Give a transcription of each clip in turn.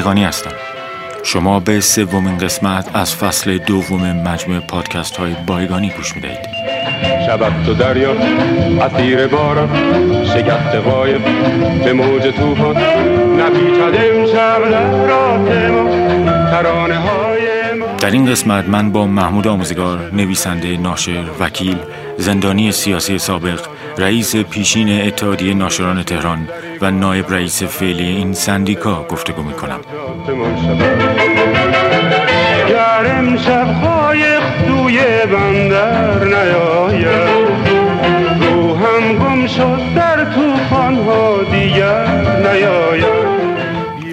میغانی هستم. شما به سومین قسمت از فصل دوم مجموعه پادکست های بایگانی گوش می‌دهید. شبت تو دریا اسیر بارم شکست قایب به موج توفان نپیچد امشب ترانه های در این قسمت من با محمود آموزگار نویسنده ناشر وکیل زندانی سیاسی سابق رئیس پیشین اتحادیه ناشران تهران و نایب رئیس فعلی این سندیکا گفتگو می کنم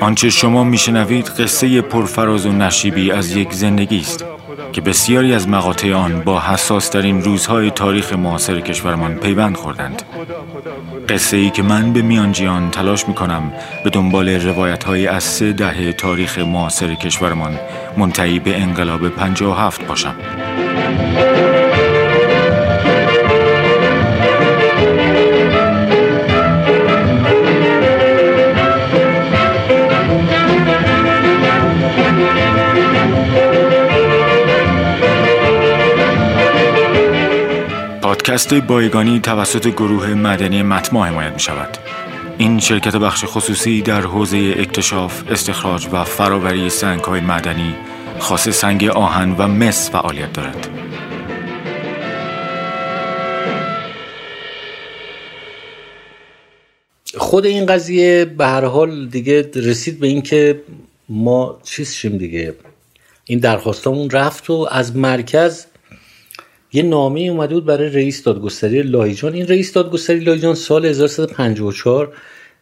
آنچه شما میشنوید قصه پرفراز و نشیبی از یک زندگی است. که بسیاری از مقاطع آن با حساس ترین روزهای تاریخ معاصر کشورمان پیوند خوردند. قصه ای که من به میانجیان تلاش می کنم به دنبال روایت های از سه دهه تاریخ معاصر کشورمان منتهی به انقلاب 57 باشم. پادکست بایگانی توسط گروه مدنی متما حمایت می شود. این شرکت بخش خصوصی در حوزه اکتشاف، استخراج و فراوری سنگ های مدنی خاص سنگ آهن و مس فعالیت دارد. خود این قضیه به هر حال دیگه رسید به اینکه ما چیز شیم دیگه این درخواستمون رفت و از مرکز یه نامه اومده بود برای رئیس دادگستری لایجان این رئیس دادگستری لایجان سال 1354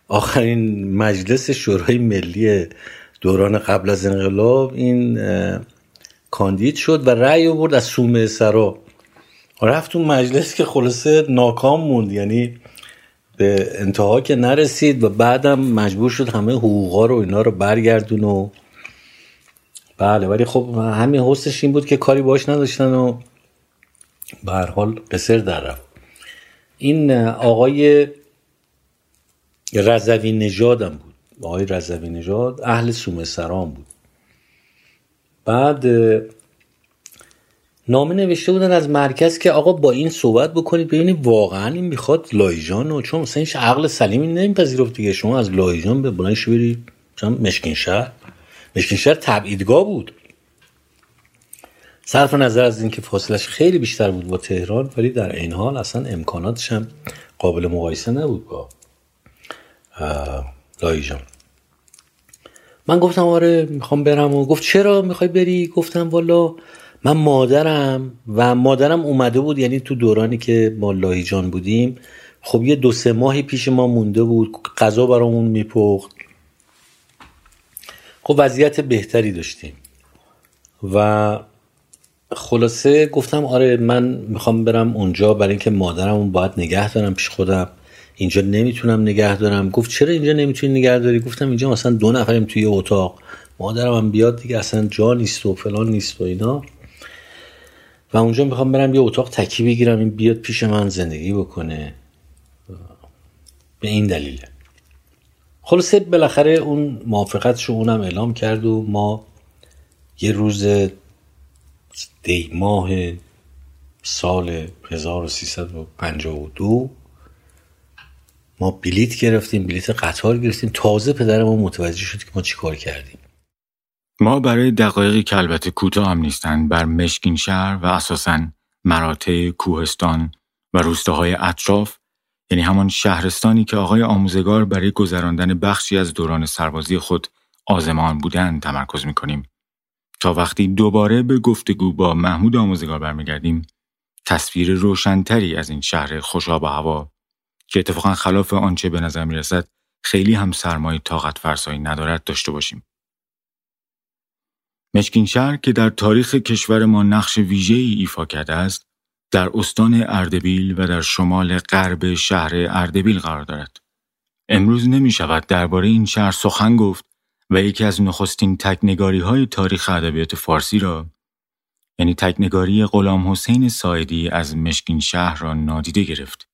آخرین مجلس شورای ملی دوران قبل از انقلاب این کاندید شد و رأی آورد از سومه سرا. رفت اون مجلس که خلاصه ناکام موند یعنی به انتها که نرسید و بعدم مجبور شد همه حقوقا رو اینا رو برگردون و بله ولی خب همین حسش این بود که کاری باش نداشتن و به هر حال قصر در رفت. این آقای رزوی نژادم بود. آقای رزوی نژاد اهل سومه بود. بعد نامه نوشته بودن از مرکز که آقا با این صحبت بکنید ببینید واقعا این می‌خواد لایجان و چون مثلا این عقل سلیمی نمیپذیرفت دیگه. شما از لایجان به بلندش برید. مشکین شهر. مشکین شهر تبعیدگاه بود. صرف نظر از اینکه فاصلش خیلی بیشتر بود با تهران ولی در این حال اصلا امکاناتش هم قابل مقایسه نبود با لایجان من گفتم آره می‌خوام برم و گفت چرا می‌خوای بری؟ گفتم والا من مادرم و مادرم اومده بود یعنی تو دورانی که ما لایجان بودیم خب یه دو سه ماهی پیش ما مونده بود غذا برامون میپخت. خب وضعیت بهتری داشتیم. و خلاصه گفتم آره من می‌خوام برم اونجا برای اینکه مادرم اون باید نگه دارم پیش خودم. اینجا نمی‌تونم نگه دارم. گفت چرا اینجا نمی‌تونی نگه داری؟ گفتم اینجا مثلا دو نفریم توی اتاق. مادرم هم بیاد دیگه اصلا جا نیست و فلان نیست و اینا. و اونجا می‌خوام برم یه اتاق تکی بگیرم. این بیاد پیش من زندگی بکنه. به این دلیله خلاصه بالاخره اون موافقتشو اونم اعلام کرد و ما یه روز دی ماه سال 1352 ما بلیت گرفتیم بلیت قطار گرفتیم. تازه پدرمون متوجه شد که ما چیکار کردیم. ما برای دقایقی که البته کوتاه هم نیستند بر مشکین شهر و اساسا مراتع کوهستان و روستاهای اطراف یعنی همان شهرستانی که آقای آموزگار برای گذراندن بخشی از دوران سربازی خود آزمان بودند تمرکز می‌کنیم. تا وقتی دوباره به گفتگو با محمود آموزگار برمیگردیم تصویر روشنتری از این شهر خوشاب و هوا که اتفاقا خلاف آنچه به نظر می‌رسد خیلی هم سرمایه طاقت فرسایی ندارد داشته باشیم. مشکین شهر که در تاریخ کشور ما نقش ویژه‌ای ایفا کرده است، در استان اردبیل و در شمال غرب شهر اردبیل قرار دارد. امروز نمی شود درباره این شهر سخن گفت و یکی از نخستین تکنگاری های تاریخ ادبیات فارسی را یعنی تکنگاری غلام حسین سایدی از مشکین شهر را نادیده گرفت.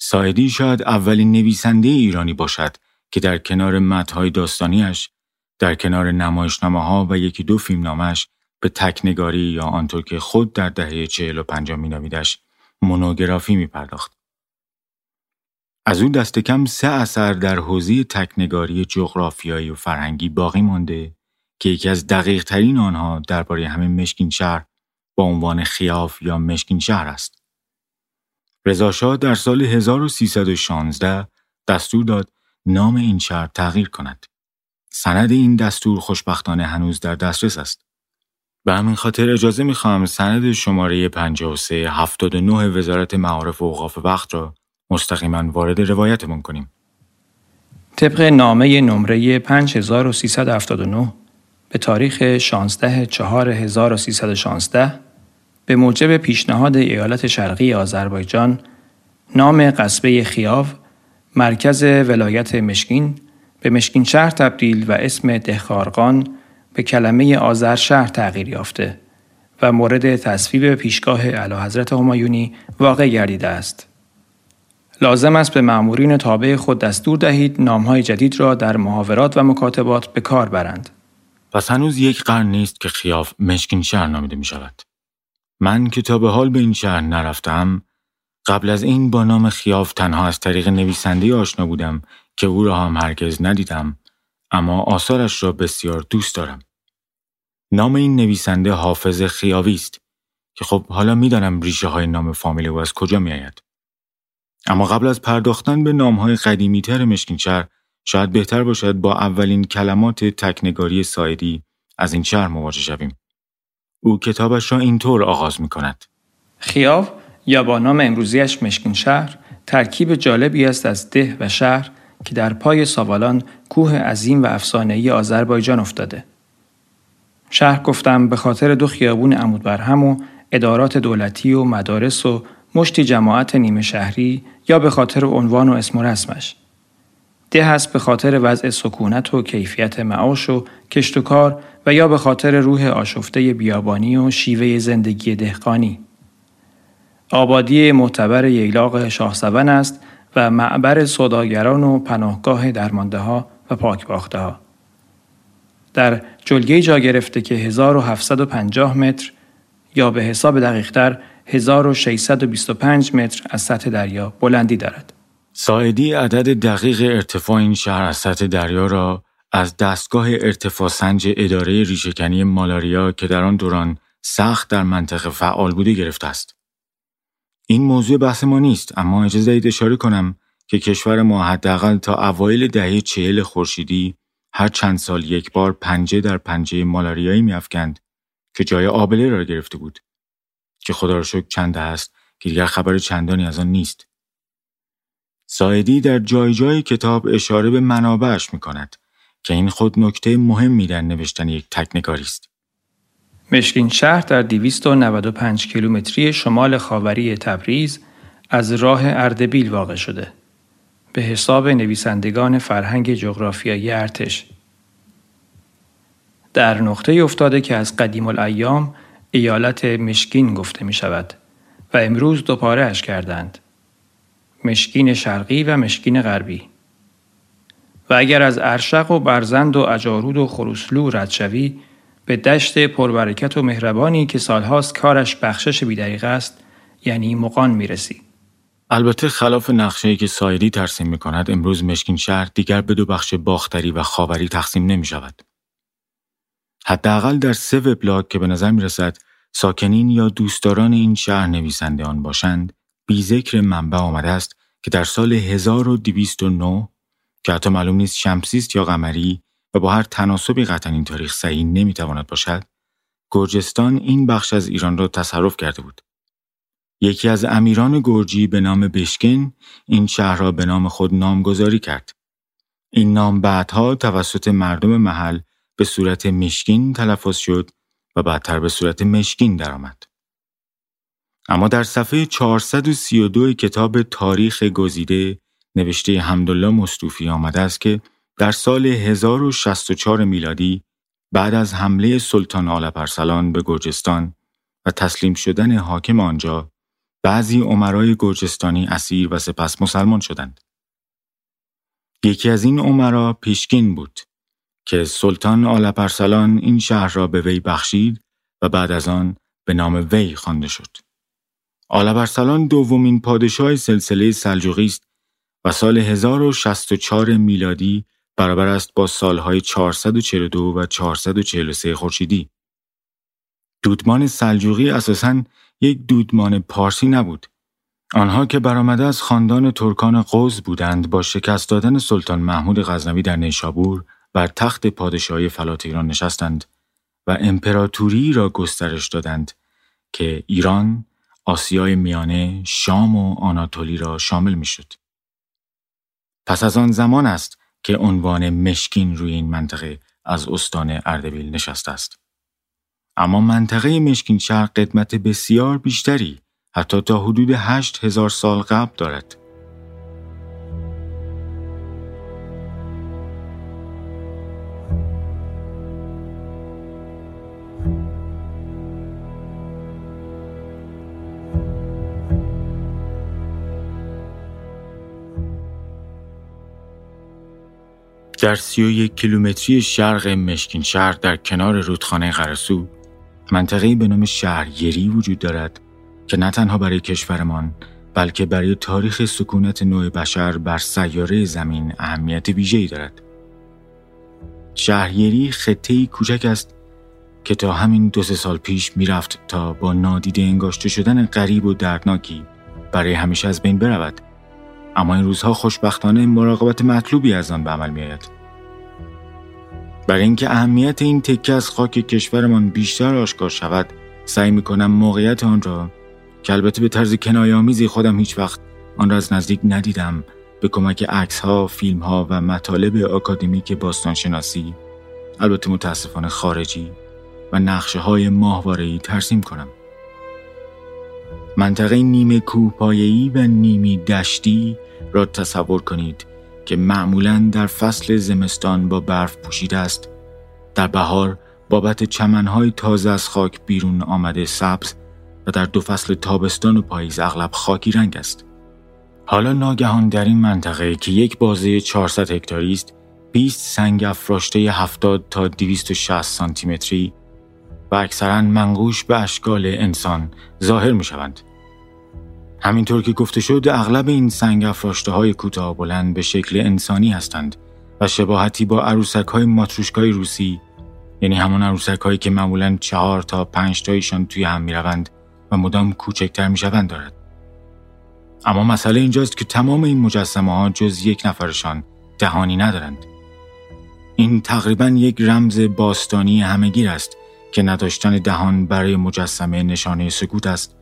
سایدی شاید اولین نویسنده ایرانی باشد که در کنار متهای داستانیش در کنار نمایشنامه ها و یکی دو فیلم نامش به تکنگاری یا آنطور که خود در دهه چهل و پنجاه مینامیدش مونوگرافی می پرداخت. از او دست کم سه اثر در حوزه تکنگاری جغرافیایی و فرهنگی باقی مانده که یکی از دقیق ترین آنها درباره همین مشکین شهر با عنوان خیاف یا مشکین شهر است. رضاشاه در سال 1316 دستور داد نام این شهر تغییر کند. سند این دستور خوشبختانه هنوز در دسترس است. به همین خاطر اجازه می‌خواهم سند شماره 5379 وزارت معارف و اوقاف وقت را مستقیما وارد روایتمون کنیم. طبق نامه نمره 5379 به تاریخ 16 4 1316 به موجب پیشنهاد ایالت شرقی آذربایجان نام قصبه خیاو مرکز ولایت مشکین به مشکین شهر تبدیل و اسم دهخارقان به کلمه آذر شهر تغییر یافته و مورد تصویب پیشگاه اعلی حضرت همایونی واقع گردیده است. لازم است به مأمورین تابع خود دستور دهید نامهای جدید را در محاورات و مکاتبات به کار برند. پس هنوز یک قرن نیست که خیاف مشکین شهر نامیده می شود. من که تا به حال به این شهر نرفتم قبل از این با نام خیاف تنها از طریق نویسنده آشنا بودم که او را هم هرگز ندیدم اما آثارش را بسیار دوست دارم. نام این نویسنده حافظ خیاوی است که خب حالا می‌دانم ریشه های نام فامیل او از کجا می آید. اما قبل از پرداختن به نام های قدیمی تر مشکین شهر شاید بهتر باشد با اولین کلمات تکنگاری سایدی از این شهر مواجه شویم. او کتابش را اینطور آغاز می کند. خیاو یا با نام امروزیش مشکین شهر ترکیب جالبی است از ده و شهر که در پای ساوالان کوه عظیم و افسانه‌ای آذربایجان افتاده. شهر گفتم به خاطر دو خیابون عمود برهم و ادارات دولتی و مدارس و مشتی جماعت نیمه شهری یا به خاطر عنوان و اسم و رسمش. ده هست به خاطر وضع سکونت و کیفیت معاش و کشت و کار و یا به خاطر روح آشفته بیابانی و شیوه زندگی دهقانی. آبادی معتبر ییلاق شاهسون است و معبر صداگران و پناهگاه درمانده ها و پاک باخته ها. در جلگه جا گرفته که 1750 متر یا به حساب دقیقتر 1625 متر از سطح دریا بلندی دارد. ساعدی عدد دقیق ارتفاع این شهر از سطح دریا را از دستگاه ارتفاع سنج اداره ریشهکنی مالاریا که در آن دوران سخت در منطقه فعال بوده گرفته است. این موضوع بحث ما نیست اما اجازه دهید اشاره کنم که کشور ما حداقل تا اوایل دهه چهل خورشیدی هر چند سال یک بار پنجه در پنجه مالاریایی میافکند که جای آبله را گرفته بود که خدا را شکر چند است که دیگر خبر چندانی از آن نیست. سایدی در جای جای کتاب اشاره به منابعش می کند که این خود نکته مهمی در نوشتن یک تکنگاری است. مشکین شهر در 295 کیلومتری شمال خاوری تبریز از راه اردبیل واقع شده. به حساب نویسندگان فرهنگ جغرافیایی ارتش. در نقطه افتاده که از قدیم الایام ایالت مشکین گفته می شود و امروز دوپاره اش کردند. مشکین شرقی و مشکین غربی. و اگر از ارشق و برزند و اجارود و خروسلو رد شوی به دشت پربرکت و مهربانی که سالهاست کارش بخشش بیدریق است یعنی مقان می‌رسی. البته خلاف نقشه که سایری ترسیم می کند امروز مشکین شهر دیگر به دو بخش باختری و خاوری تقسیم نمی شود. حداقل در سه وبلاگ که به نظر می رسد ساکنین یا دوستداران این شهر نویسنده آن باشند بی ذکر منبع آمده است که در سال 1209 که حتی معلوم نیست شمسیست یا قمری و با هر تناسبی قطعا این تاریخ صحیح نمی‌تواند باشد گرجستان این بخش از ایران را تصرف کرده بود. یکی از امیران گرجی به نام بشکن این شهر را به نام خود نامگذاری کرد. این نام بعدها توسط مردم محل به صورت مشکین تلفظ شد و بعدتر به صورت مشکین درآمد. اما در صفحه 432 کتاب تاریخ گزیده نوشته حمدالله مصطوفی آمده است که در سال 1064 میلادی بعد از حمله سلطان آل ارسلان به گرجستان و تسلیم شدن حاکم آنجا بعضی عمرای گرجستانی اسیر و سپس مسلمان شدند. یکی از این عمرا پیشکین بود که سلطان آلپرسلان این شهر را به وی بخشید و بعد از آن به نام وی خوانده شد. آلپرسلان دومین پادشاه سلسله سلجوقی است و سال 1064 میلادی برابر است با سالهای 442 و 443 خورشیدی. دودمان سلجوقی اساساً یک دودمان پارسی نبود. آنها که برآمده از خاندان ترکان قوز بودند با شکست دادن سلطان محمود غزنوی در نیشابور بر تخت پادشاهی فلات ایران نشستند و امپراتوری را گسترش دادند که ایران، آسیای میانه، شام و آناتولی را شامل می شد. پس از آن زمان است که عنوان مشکین روی این منطقه از استان اردبیل نشسته است. اما منطقه مشکین شهر قدمت بسیار بیشتری حتی تا حدود هشت هزار سال قبل دارد. در سی و یک کیلومتری شرق مشکین شهر در کنار رودخانه قرسو منطقه‌ای به نام شهرگری وجود دارد که نه تنها برای کشورمان بلکه برای تاریخ سکونت نوع بشر بر سیاره زمین اهمیت ویژه‌ای دارد. شهرگری خطه‌ای کوچک است که تا همین دو سه سال پیش می‌رفت تا با نادیده انگاشته شدن غریب و دردناکی برای همیشه از بین برود اما این روزها خوشبختانه مراقبت مطلوبی از آن به عمل میآید برای اینکه اهمیت این تکه از خاک کشورمان بیشتر آشکار شود سعی می‌کنم موقعیت آن را که البته به طرز کنایامیزی خودم هیچ وقت آن را از نزدیک ندیدم به کمک عکس ها، فیلم ها و مطالب آکادمیک باستانشناسی البته متاسفانه خارجی و نقشه های ماهواره‌ای ترسیم کنم. منطقه نیمه کوهپایه‌ای و نیمی دشتی را تصور کنید که معمولا در فصل زمستان با برف پوشیده است در بهار بابت چمنهای تازه از خاک بیرون آمده سبز و در دو فصل تابستان و پاییز اغلب خاکی رنگ است حالا ناگهان در این منطقه که یک بازه 400 هکتاری است 20 سنگ افراشته 70 تا 260 سانتی متری و اکثرا منقوش به اشکال انسان ظاهر می شوند. همینطور که گفته شد اغلب این سنگ افراشته های کوتاه بلند به شکل انسانی هستند و شباهتی با عروسک های ماتروشکای روسی یعنی همون عروسک هایی که معمولا چهار تا پنج تایشان توی هم می روند و مدام کوچکتر می شوند دارد. اما مسئله اینجاست که تمام این مجسمه ها جز یک نفرشان دهانی ندارند. این تقریبا یک رمز باستانی همگیر است که نداشتن دهان برای مجسمه نشانه سکوت است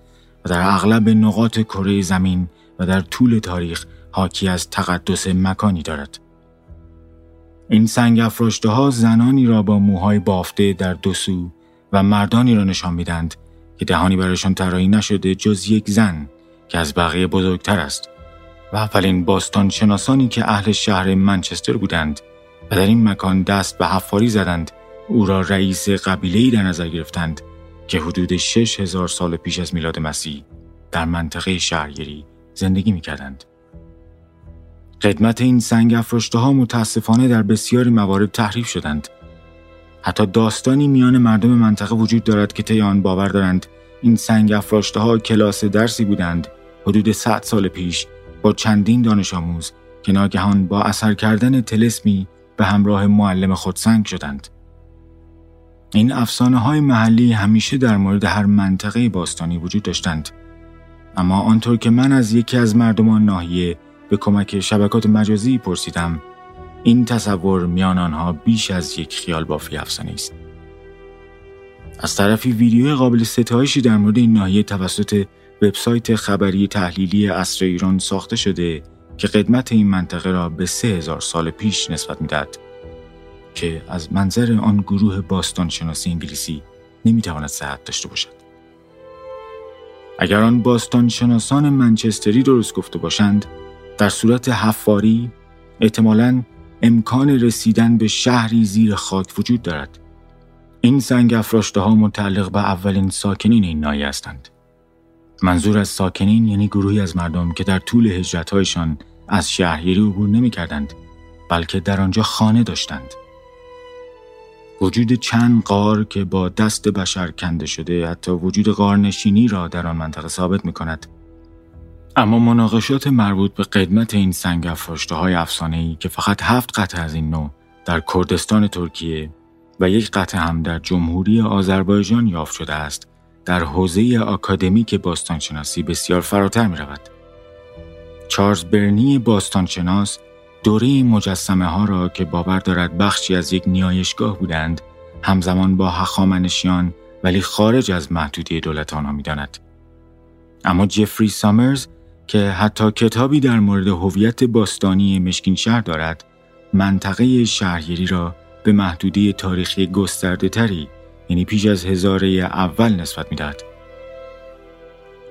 در اغلب نقاط کره زمین و در طول تاریخ حاکی از تقدس مکانی دارد. این سنگ افراشته ها زنانی را با موهای بافته در دو سو و مردانی را نشان میدند که دهانی برایشان طراحی نشده جز یک زن که از بقیه بزرگتر است و اولین باستان شناسانی که اهل شهر منچستر بودند و در این مکان دست به حفاری زدند او را رئیس قبیله در نظر گرفتند که حدود 6000 سال پیش از میلاد مسیح در منطقه شهرگری زندگی می کردند. قدمت این سنگ افراشته ها متاسفانه در بسیاری موارد تحریف شدند. حتی داستانی میان مردم منطقه وجود دارد که طی آن باور دارند این سنگ افراشته ها کلاس درسی بودند حدود 100 سال پیش با چندین دانش آموز که ناگهان با اثر کردن تلسمی به همراه معلم خود سنگ شدند. این افسانه های محلی همیشه در مورد هر منطقه باستانی وجود داشتند. اما آنطور که من از یکی از مردمان ناحیه به کمک شبکات مجازی پرسیدم این تصور میان آنها بیش از یک خیال بافی افسانه است. از طرفی ویدیوی قابل ستایشی در مورد این ناحیه توسط وبسایت خبری تحلیلی اصر ایران ساخته شده که قدمت این منطقه را به سه هزار سال پیش نسبت می‌دهد که از منظر آن گروه باستان شناسی انگلیسی نمی‌تواند صحت داشته باشد. اگر آن باستان شناسان منچستری درست گفته باشند در صورت حفاری احتمالاً امکان رسیدن به شهری زیر خاک وجود دارد. این سنگ افراشته ها متعلق به اولین ساکنین این نایه هستند. منظور از ساکنین یعنی گروهی از مردم که در طول هجرتهایشان از شهرگیری عبور نمی کردند بلکه در آنجا خانه داشتند. وجود چند قار که با دست بشر کنده شده حتی وجود قارنشینی را در آن منطقه ثابت می کند. اما مناقشات مربوط به قدمت این سنگ افراشته های افسانه که فقط هفت قطع از این نوع در کردستان ترکیه و یک قطع هم در جمهوری آذربایجان یافت شده است در حوزه آکادمیک باستانشناسی بسیار فراتر می رود. چارلز برنی باستانشناس دوره مجسمه ها را که باور دارد بخشی از یک نیایشگاه بودند همزمان با هخامنشیان ولی خارج از محدودی دولت آنها می داند. اما جفری سامرز که حتی کتابی در مورد هویت باستانی مشکین شهر دارد منطقه شهرگیری را به محدودی تاریخی گسترده تری یعنی پیش از هزاره اول نسبت می‌دهد.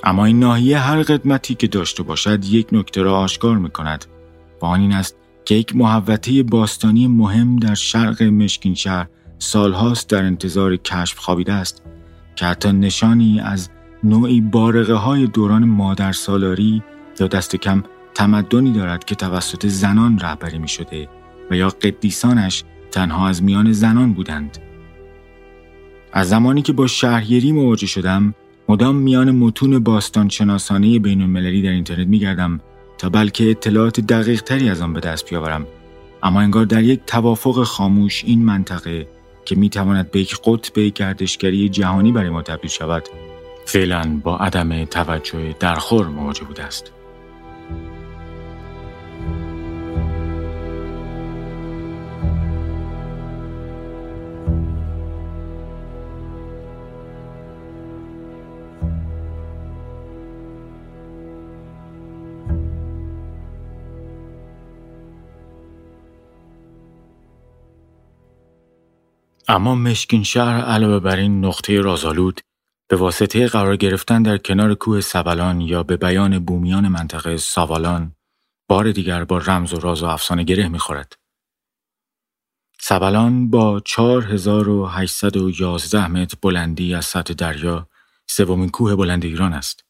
اما این ناحیه هر قدمتی که داشته باشد یک نکته را آشکار می کند و آن این است که یک محوطه باستانی مهم در شرق مشکین شهر سالهاست در انتظار کشف خوابیده است که حتی نشانی از نوعی بارقه های دوران مادر سالاری یا دست کم تمدنی دارد که توسط زنان رهبری می شده و یا قدیسانش تنها از میان زنان بودند. از زمانی که با شهرگیری مواجه شدم مدام میان متون باستان شناسانه بین المللی در اینترنت می گردم بلکه اطلاعات دقیق تری از آن به دست بیاورم اما انگار در یک توافق خاموش این منطقه که می تواند به یک قطب گردشگری جهانی برای ما تبدیل شود فعلا با عدم توجه درخور مواجه بوده است. اما مشکین شهر علاوه بر این نقطه رازآلود به واسطه قرار گرفتن در کنار کوه سبلان یا به بیان بومیان منطقه ساوالان بار دیگر با رمز و راز و افسانه گره می‌خورد. سبلان با 4811 متر بلندی از سطح دریا سومین کوه بلند ایران است.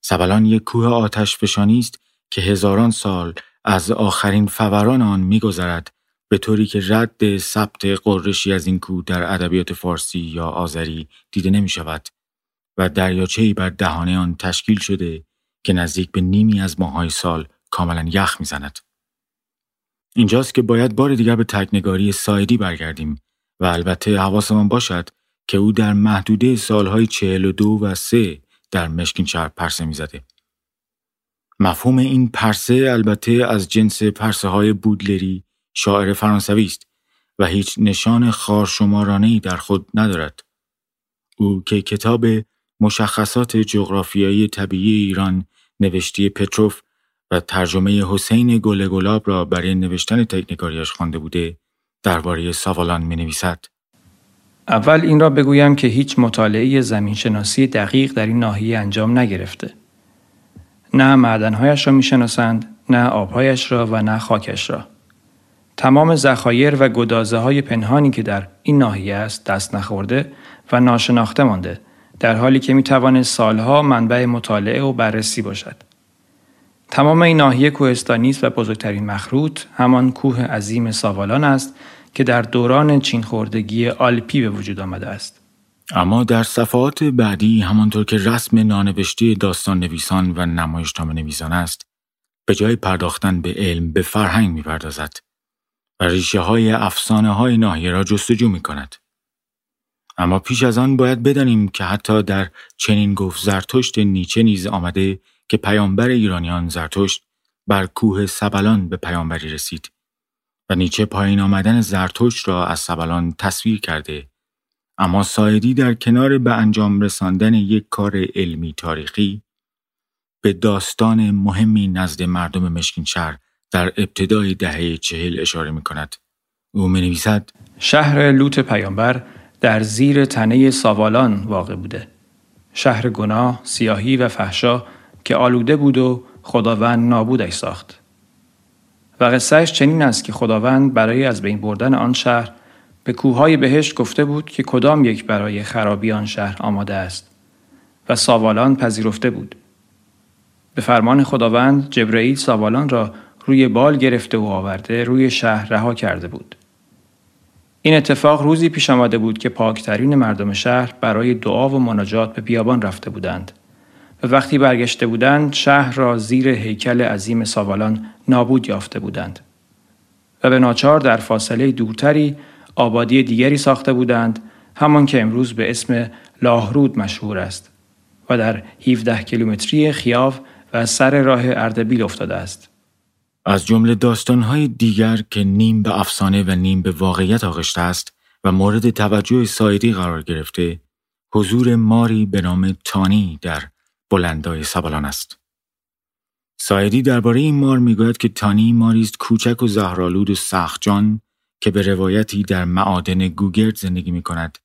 سبلان یک کوه آتش فشانی است که هزاران سال از آخرین فوران آن میگذرد به طوری که رد ثبت قرشی از این کوه در ادبیات فارسی یا آذری دیده نمی شود و دریاچه‌ای بر دهانه آن تشکیل شده که نزدیک به نیمی از ماهای سال کاملا یخ می‌زند. اینجاست که باید بار دیگر به تکنگاری سایدی برگردیم و البته حواسمان باشد که او در محدوده سالهای چهل و دو و سه در مشکین شهر پرسه می‌زده. مفهوم این پرسه البته از جنس پرسه های بودلری شاعر فرانسوی است و هیچ نشان خارشمارانه در خود ندارد. او که کتاب مشخصات جغرافیایی طبیعی ایران نوشتی پتروف و ترجمه حسین گل گلاب را برای نوشتن تکنیکاریش خوانده بوده درباره ساوالان می نویسد. اول این را بگویم که هیچ مطالعه زمینشناسی دقیق در این ناحیه انجام نگرفته. نه معدنهایش را می‌شناسند، نه آبهایش را و نه خاکش را. تمام ذخایر و گدازه های پنهانی که در این ناحیه است دست نخورده و ناشناخته مانده در حالی که می توانست سالها منبع مطالعه و بررسی باشد. تمام این ناحیه کوهستانی است و بزرگترین مخروط همان کوه عظیم ساوالان است که در دوران چین خوردگی آلپی به وجود آمده است. اما در صفحات بعدی همانطور که رسم نانوشته داستان نویسان و نمایشنامه نویسان است به جای پرداختن به علم به فرهنگ می‌پردازد و ریشه های افسانه های ناحیه را جستجو می کند. اما پیش از آن باید بدانیم که حتی در چنین گفت زرتشت نیچه نیز آمده که پیامبر ایرانیان زرتشت بر کوه سبلان به پیامبری رسید و نیچه پایین آمدن زرتشت را از سبلان تصویر کرده اما سایدی در کنار به انجام رساندن یک کار علمی تاریخی به داستان مهمی نزد مردم مشکین شهر در ابتدای دهه چهل اشاره می کند. او می نویسد شهر لوط پیامبر در زیر تنه ساوالان واقع بوده. شهر گناه، سیاهی و فحشا که آلوده بود و خداوند نابودش ساخت. و قصهش چنین است که خداوند برای از بین بردن آن شهر به کوههای بهشت گفته بود که کدام یک برای خرابی آن شهر آماده است و ساوالان پذیرفته بود. به فرمان خداوند جبرئیل ساوالان را روی بال گرفته و آورده روی شهر رها کرده بود. این اتفاق روزی پیش آمده بود که پاکترین مردم شهر برای دعا و مناجات به بیابان رفته بودند و وقتی برگشته بودند شهر را زیر هیکل عظیم ساوالان نابود یافته بودند و به ناچار در فاصله دورتری آبادی دیگری ساخته بودند همان که امروز به اسم لاهرود مشهور است و در 17 کیلومتری خیاف و سر راه اردبیل افتاده است. از جمله داستانهای دیگر که نیم به افسانه و نیم به واقعیت آغشته است و مورد توجه سایدی قرار گرفته، حضور ماری به نام تانی در بلندای سبالان است. سایدی درباره این مار می‌گوید که تانی ماری است کوچک و زهرالود و سخجان که به روایتی در معادن گوگرد زندگی می کند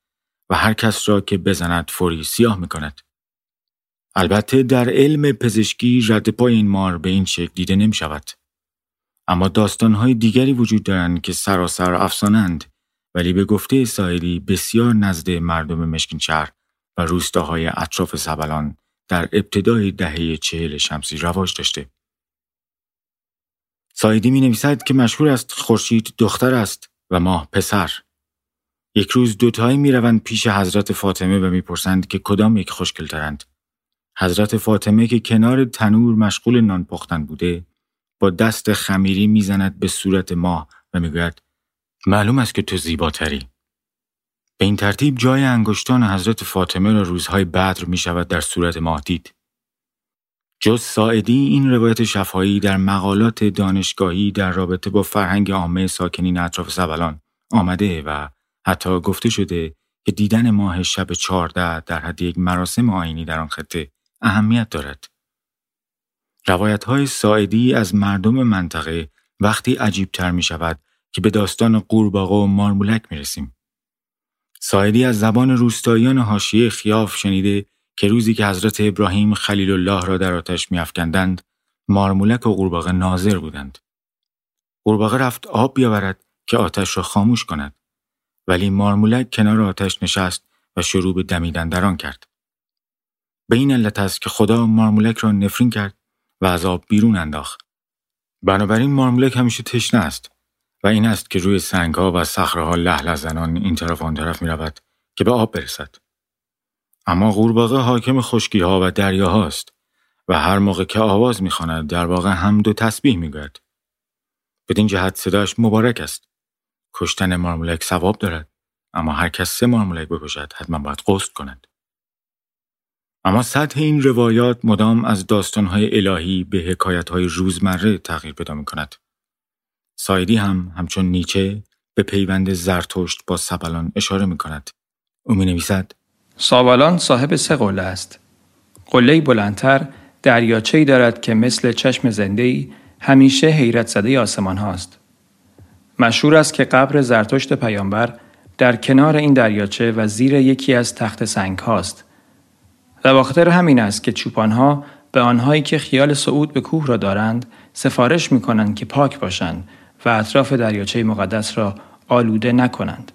و هر کس را که بزند فوری سیاه می کند. البته در علم پزشکی رد پای این مار به این شکل دیده نمی شود. اما داستانهای دیگری وجود دارند که سراسر افسانند ولی به گفته سایری بسیار نزد مردم مشکین شهر و روستاهای اطراف سبلان در ابتدای دهه چهل شمسی رواج داشته. سایدی می نویسد که مشهور است خورشید دختر است و ماه پسر. یک روز دوتایی می روند پیش حضرت فاطمه و می‌پرسند که کدام یک خوشگلترند. حضرت فاطمه که کنار تنور مشغول نان پختن بوده با دست خمیری می‌زند به صورت ماه و می‌گوید معلوم است که تو زیباتری. به این ترتیب جای انگشتان حضرت فاطمه را روزهای بدر می شود در صورت ماه دید. جز ساعدی این روایت شفایی در مقالات دانشگاهی در رابطه با فرهنگ عامه ساکنین اطراف سبلان آمده و حتی گفته شده که دیدن ماه شب چارده در حد یک مراسم آینی در آن خطه اهمیت دارد. روایت های ساعدی از مردم منطقه وقتی عجیب تر می شود که به داستان قورباغه و مارمولک می رسیم. ساعدی از زبان روستاییان حاشیه خیاف شنیده که روزی که حضرت ابراهیم خلیل الله را در آتش میافکندند مارمولک و قورباغه ناظر بودند. قورباغه رفت آب بیاورد که آتش را خاموش کند ولی مارمولک کنار آتش نشست و شروع به دمیدن در آن کرد. به این علت است که خدا مارمولک را نفرین کرد و از آب بیرون انداخت. بنابراین مارمولک همیشه تشنه است و این است که روی سنگها و صخرهها لهله زنان این طرف آن طرف می رود که به آب برسد. اما قورباغه حاکم خشکی ها و دریا هاست و هر موقع که آواز می‌خواند در واقع هم دو تسبیح می‌گوید. بدین جهت صداش مبارک است. کشتن مارمولک ثواب دارد اما هر کس سه مارمولک بکشد حتما باید قصد کند. اما سطح این روایات مدام از داستانهای الهی به حکایتهای روزمره تغییر پیدا می کند. سایدی هم همچون نیچه به پیوند زرتشت با سبلان اشاره می کند. او می نویسد صاحب سه قله است. قله بلندتر دریاچه‌ای دارد که مثل چشم زنده همیشه حیرت زده آسمان هاست. مشهور است که قبر زرتشت پیامبر در کنار این دریاچه و زیر یکی از تخت سنگ هاست و باخطر همین است که چوپانها به آنهایی که خیال صعود به کوه را دارند سفارش می کنند که پاک باشند و اطراف دریاچه مقدس را آلوده نکنند.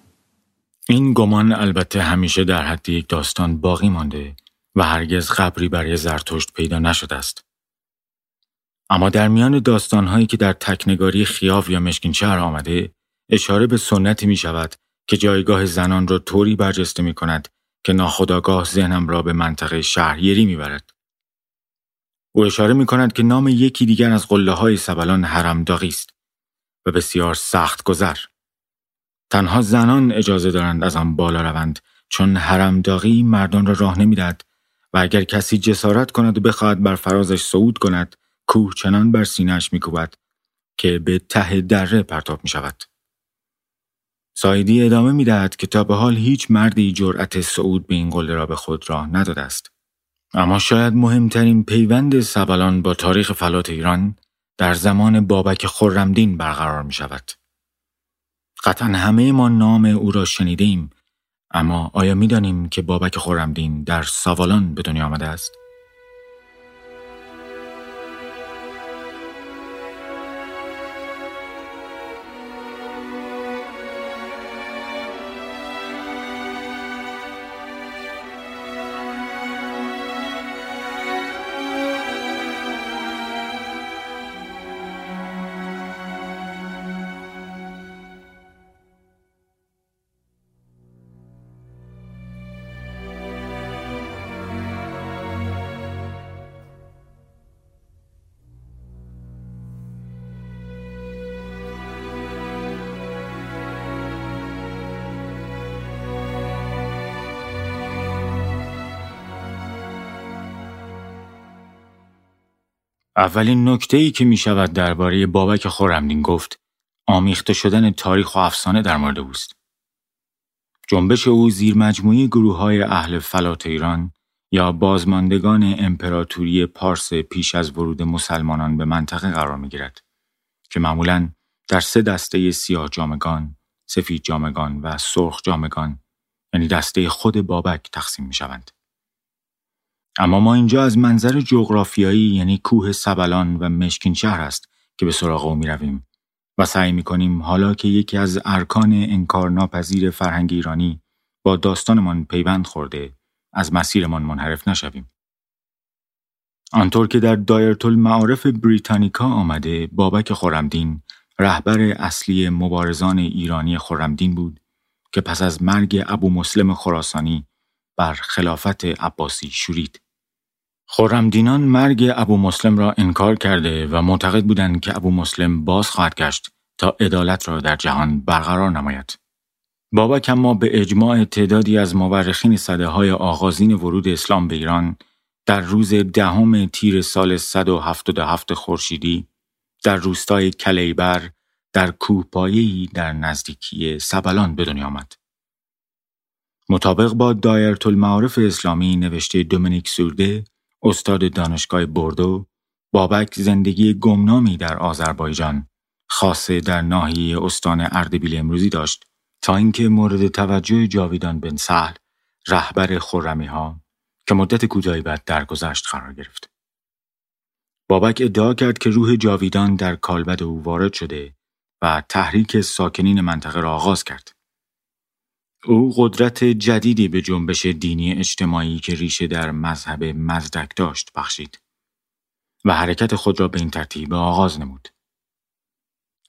این گمان البته همیشه در حد یک داستان باقی مانده و هرگز قبری برای زرتشت پیدا نشده است. اما در میان داستانهایی که در تکنگاری خیاف یا مشکین شهر آمده، اشاره به سنتی می شود که جایگاه زنان را طوری برجسته می کند که ناخداگاه ذهنم را به منطقه شهریری می برد. او اشاره می کند که نام یکی دیگر از قله های سبلان حرمداغی است و بسیار سخت گذر. تنها زنان اجازه دارند از آن بالا روند چون حرمداغی مردان را راه نمی‌دهد و اگر کسی جسارت کند و بخواهد بر فرازش صعود کند کوه چنان بر سینهاش میکوبد که به ته دره پرتاب می شود. سایدی ادامه می دهد که تا به حال هیچ مردی جرأت صعود به این قله را به خود راه نداده است. اما شاید مهمترین پیوند سبلان با تاریخ فلات ایران در زمان بابک خرمدین برقرار می شود. قطعا همه ما نام او را شنیده اما آیا می دانیم که بابک خورمدین در ساوالان به دنیا آمده است؟ اولین نکته ای که می شود درباره بابک خورمدین گفت آمیخته شدن تاریخ و افسانه در مورد اوست. جنبش او زیر مجموعی گروه های اهل فلات ایران یا بازماندگان امپراتوری پارس پیش از ورود مسلمانان به منطقه قرار می گیرد که معمولا در سه دسته سیاه جامگان، سفید جامگان و سرخ جامگان یعنی دسته خود بابک تقسیم می شوند. اما ما اینجا از منظر جغرافیایی یعنی کوه سبلان و مشکین شهر است که به سراغ او می رویم و سعی می کنیم حالا که یکی از ارکان انکار ناپذیر فرهنگ ایرانی با داستانمان پیوند خورده از مسیرمان منحرف نشویم. آنطور که در دایرت المعارف بریتانیکا آمده بابک خورمدین رهبر اصلی مبارزان ایرانی خورمدین بود که پس از مرگ ابو مسلم خراسانی بر خلافت عباسی شورید. خورمدینان مرگ ابو مسلم را انکار کرده و معتقد بودند که ابو مسلم باز خواهد گشت تا عدالت را در جهان برقرار نماید. بابک اما به اجماع تعدادی از مورخین صده های آغازین ورود اسلام به ایران در روز دهم تیر سال 177 خورشیدی در روستای کلیبر در کوهپایه‌ای در نزدیکی سبلان به دنیا آمد. مطابق با دایرت المعارف اسلامی نوشته دومینیک سورده استاد دانشگاه بردو بابک زندگی گمنامی در آذربایجان خاصه در ناحیه استان اردبیل امروزی داشت تا اینکه مورد توجه جاویدان بن سهل رهبر خرمی ها که مدت کوتاهی بعد درگذشت قرار گرفت. بابک ادعا کرد که روح جاویدان در کالبد او وارد شده و تحریک ساکنین منطقه را آغاز کرد. او قدرت جدیدی به جنبش دینی اجتماعی که ریشه در مذهب مزدک داشت بخشید و حرکت خود را به این ترتیب آغاز نمود.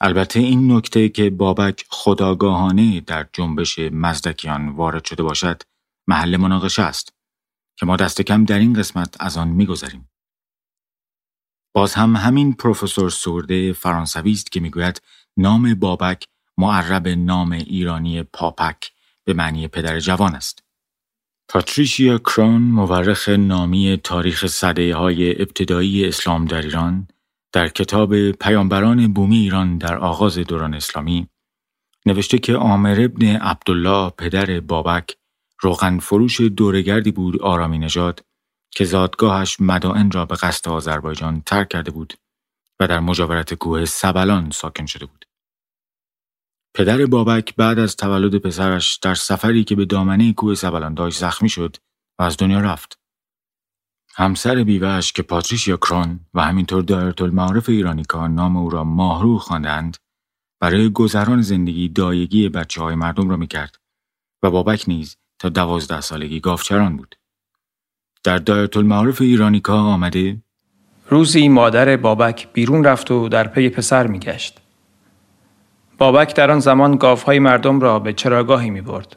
البته این نکته که بابک خداگاهانه در جنبش مزدکیان وارد شده باشد محل مناقشه است که ما دست کم در این قسمت از آن میگذریم. باز هم همین پروفسور سورده فرانسوی است که می‌گوید نام بابک معرب نام ایرانی پاپک به معنی پدر جوان است. پاتریشیا کرون مورخ نامی تاریخ صده های ابتدایی اسلام در ایران در کتاب پیامبران بومی ایران در آغاز دوران اسلامی نوشته که عامر ابن عبدالله پدر بابک روغن فروش دورگردی بود آرامی نژاد که زادگاهش مدائن را به قصد آذربایجان ترک کرده بود و در مجاورت کوه سبلان ساکن شده بود. پدر بابک بعد از تولد پسرش در سفری که به دامنه کوه سبلان داشت زخمی شد و از دنیا رفت. همسر بیوهش که پاتریشیا کرون و همینطور دایرت المعارف ایرانیکا نام او را ماهرو خواندند برای گذران زندگی دایگی بچه های مردم را می‌کرد و بابک نیز تا دوازده سالگی گافچران بود. در دایرت المعارف ایرانیکا آمده روزی مادر بابک بیرون رفت و در پی پسر میگشت. بابک در آن زمان گاوهای مردم را به چراگاهی می برد.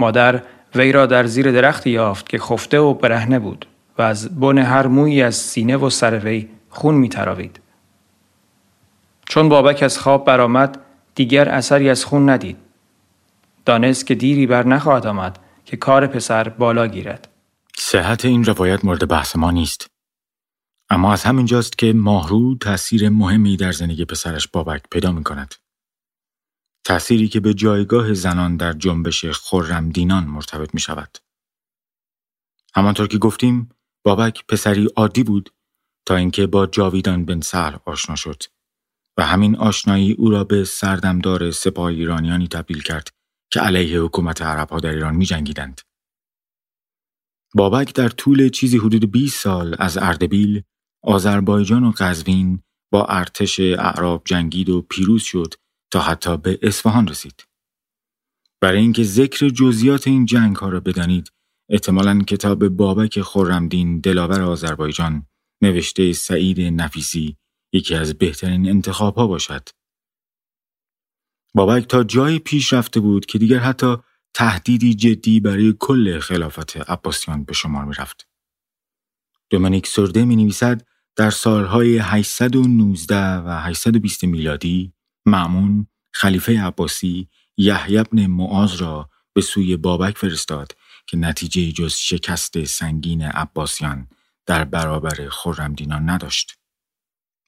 مادر وی را در زیر درختی یافت که خفته و برهنه بود و از بن هر مویی از سینه و سر وی خون می تراوید. چون بابک از خواب برآمد دیگر اثری از خون ندید. دانست که دیری بر نخواهد آمد که کار پسر بالا گیرد. صحت این روایت مورد بحث ما نیست. اما از همینجاست که ماهرو تأثیر مهمی در زندگی پسرش بابک پیدا می کند. تأثیری که به جایگاه زنان در جنبش خرمدینان مرتبط می شود. همانطور که گفتیم بابک پسری عادی بود تا اینکه با جاویدان بن سهل آشنا شد و همین آشنایی او را به سردمدار سپاه ایرانیانی تبدیل کرد که علیه حکومت عربها در ایران می جنگیدند. بابک در طول چیزی حدود 20 سال از اردبیل، آذربایجان و قزوین با ارتش اعراب جنگید و پیروز شد تا حتی به اصفهان رسید. برای اینکه ذکر جزئیات این جنگ ها را بدانید احتمالا کتاب بابک خورمدین دلاور آذربایجان نوشته سعید نفیسی یکی از بهترین انتخاب ها باشد. بابک تا جایی پیش رفته بود که دیگر حتی تهدیدی جدی برای کل خلافت عباسیان به شمار می رفت. دومنیک سرده می نویسد در سالهای 819 و 820 میلادی معمون خلیفه عباسی یحیی بن معاذ را به سوی بابک فرستاد که نتیجه جز شکست سنگین عباسیان در برابر خرمدینان نداشت.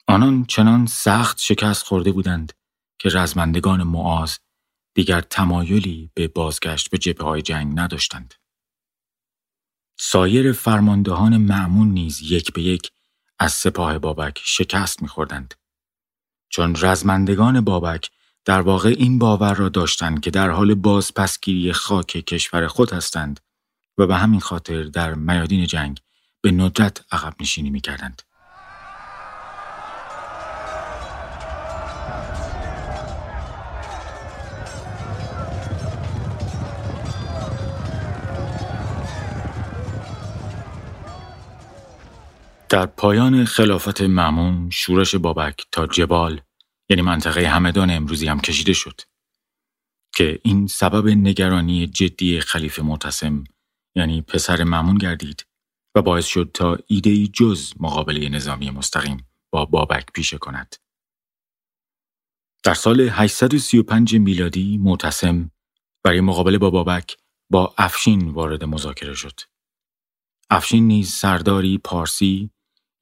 آنان چنان سخت شکست خورده بودند که رزمندگان معاز دیگر تمایلی به بازگشت به جبه های جنگ نداشتند. سایر فرماندهان معمون نیز یک به یک از سپاه بابک شکست میخوردند. چون رزمندگان بابک در واقع این باور را داشتند که در حال بازپسگیری خاک کشور خود هستند و به همین خاطر در میادین جنگ به ندرت عقب نشینی می در پایان خلافت معمون شورش بابک تا جبال یعنی منطقه همدان امروزی هم کشیده شد که این سبب نگرانی جدی خلیفه معتصم یعنی پسر معمون گردید و باعث شد تا ایده جز مقابله نظامی مستقیم با بابک پیشه کند. در سال 835 میلادی معتصم برای مقابله با بابک با افشین وارد مذاکره شد. افشین نیز سرداری پارسی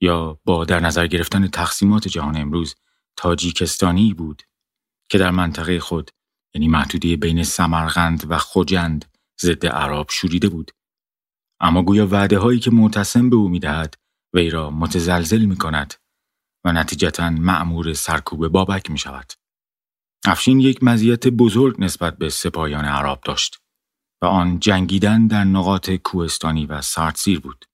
یا با در نظر گرفتن تقسیمات جهان امروز تاجیکستانی بود که در منطقه خود یعنی محدوده بین سمرغند و خوجند ضد عرب شوریده بود اما گویا وعده هایی که معتصم به او می‌دهد وی را متزلزل می کند و نتیجتا معمور سرکوب بابک می شود. افشین یک مزیت بزرگ نسبت به سپاهیان عرب داشت و آن جنگیدن در نقاط کوهستانی و سردسیر بود.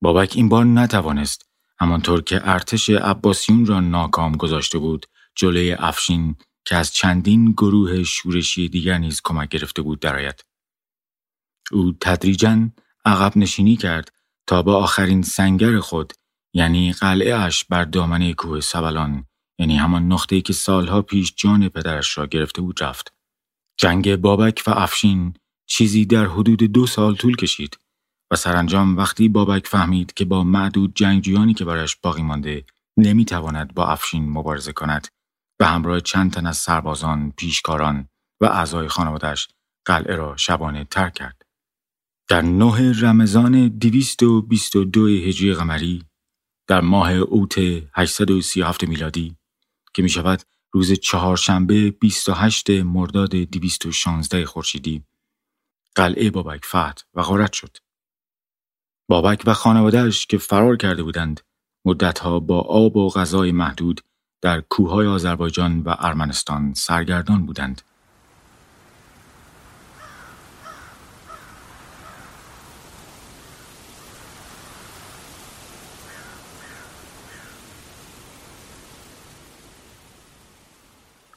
بابک این بار نتوانست همانطور که ارتش عباسیون را ناکام گذاشته بود جلوی افشین که از چندین گروه شورشی دیگر نیز کمک گرفته بود درآید. او تدریجا عقب نشینی کرد تا با آخرین سنگر خود یعنی قلعه اش بر دامنه کوه سبلان یعنی همان نقطه‌ای که سالها پیش جان پدرش را گرفته بود رفت. جنگ بابک و افشین چیزی در حدود دو سال طول کشید و سرانجام وقتی بابک فهمید که با معدود جنگجویانی که برایش باقی مانده نمی‌تواند با افشین مبارزه کند و همراه چند تن از سربازان، پیشکاران و اعضای خانوادش قلعه را شبانه ترک کرد. در نه رمضان 222 هجری قمری در ماه اوت 837 میلادی که می شود روز چهارشنبه 28 مرداد 216 خورشیدی قلعه بابک فتح و غارت شد. بابک و خانوادهش که فرار کرده بودند مدتها با آب و غذای محدود در کوههای آذربایجان و ارمنستان سرگردان بودند.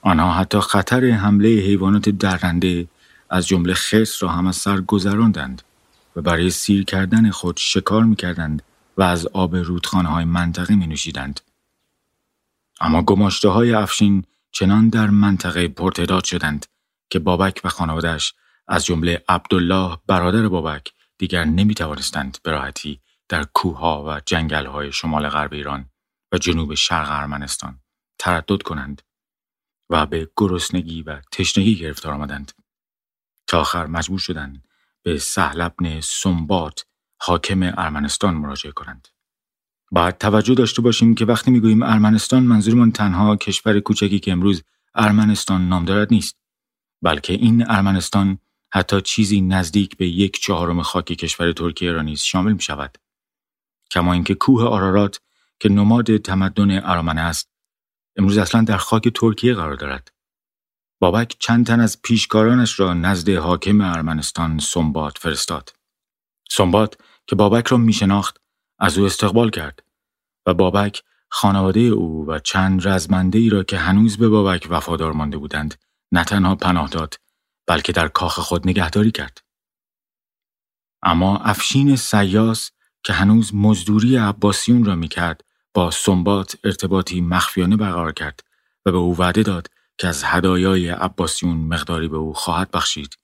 آنها حتی خطر حمله حیوانات درنده از جمله خرس را هم از سر گذراندند و برای سیر کردن خود شکار می‌کردند و از آب رودخانه های منطقه می نوشیدند. اما گماشته های افشین چنان در منطقه پرتداد شدند که بابک و خانوادش از جمله عبدالله برادر بابک دیگر نمی توانستند به راحتی در کوهها و جنگل های شمال غرب ایران و جنوب شرق ارمنستان تردد کنند و به گرسنگی و تشنگی گرفتار آمدند تا آخر مجبور شدند به سهلبن سنبات حاکم ارمنستان مراجعه کنند. باید توجه داشته باشیم که وقتی می‌گوییم ارمنستان منظورمان تنها کشور کوچکی که امروز ارمنستان نام دارد نیست بلکه این ارمنستان حتی چیزی نزدیک به یک چهارم خاک کشور ترکیه را نیز شامل می شود. کما اینکه کوه آرارات که نماد تمدن ارامنه است امروز اصلا در خاک ترکیه قرار دارد. بابک چند تن از پیشکارانش را نزد حاکم ارمنستان سنبات فرستاد. سنبات که بابک را می شناخت از او استقبال کرد و بابک خانواده او و چند رزمنده ای را که هنوز به بابک وفادار مانده بودند نه تنها پناه داد بلکه در کاخ خود نگهداری کرد. اما افشین سیاس که هنوز مزدوری عباسیون را می‌کرد با سنبات ارتباطی مخفیانه برقرار کرد و به او وعده داد که از هدایای عباسیون مقداری به او خواهد بخشید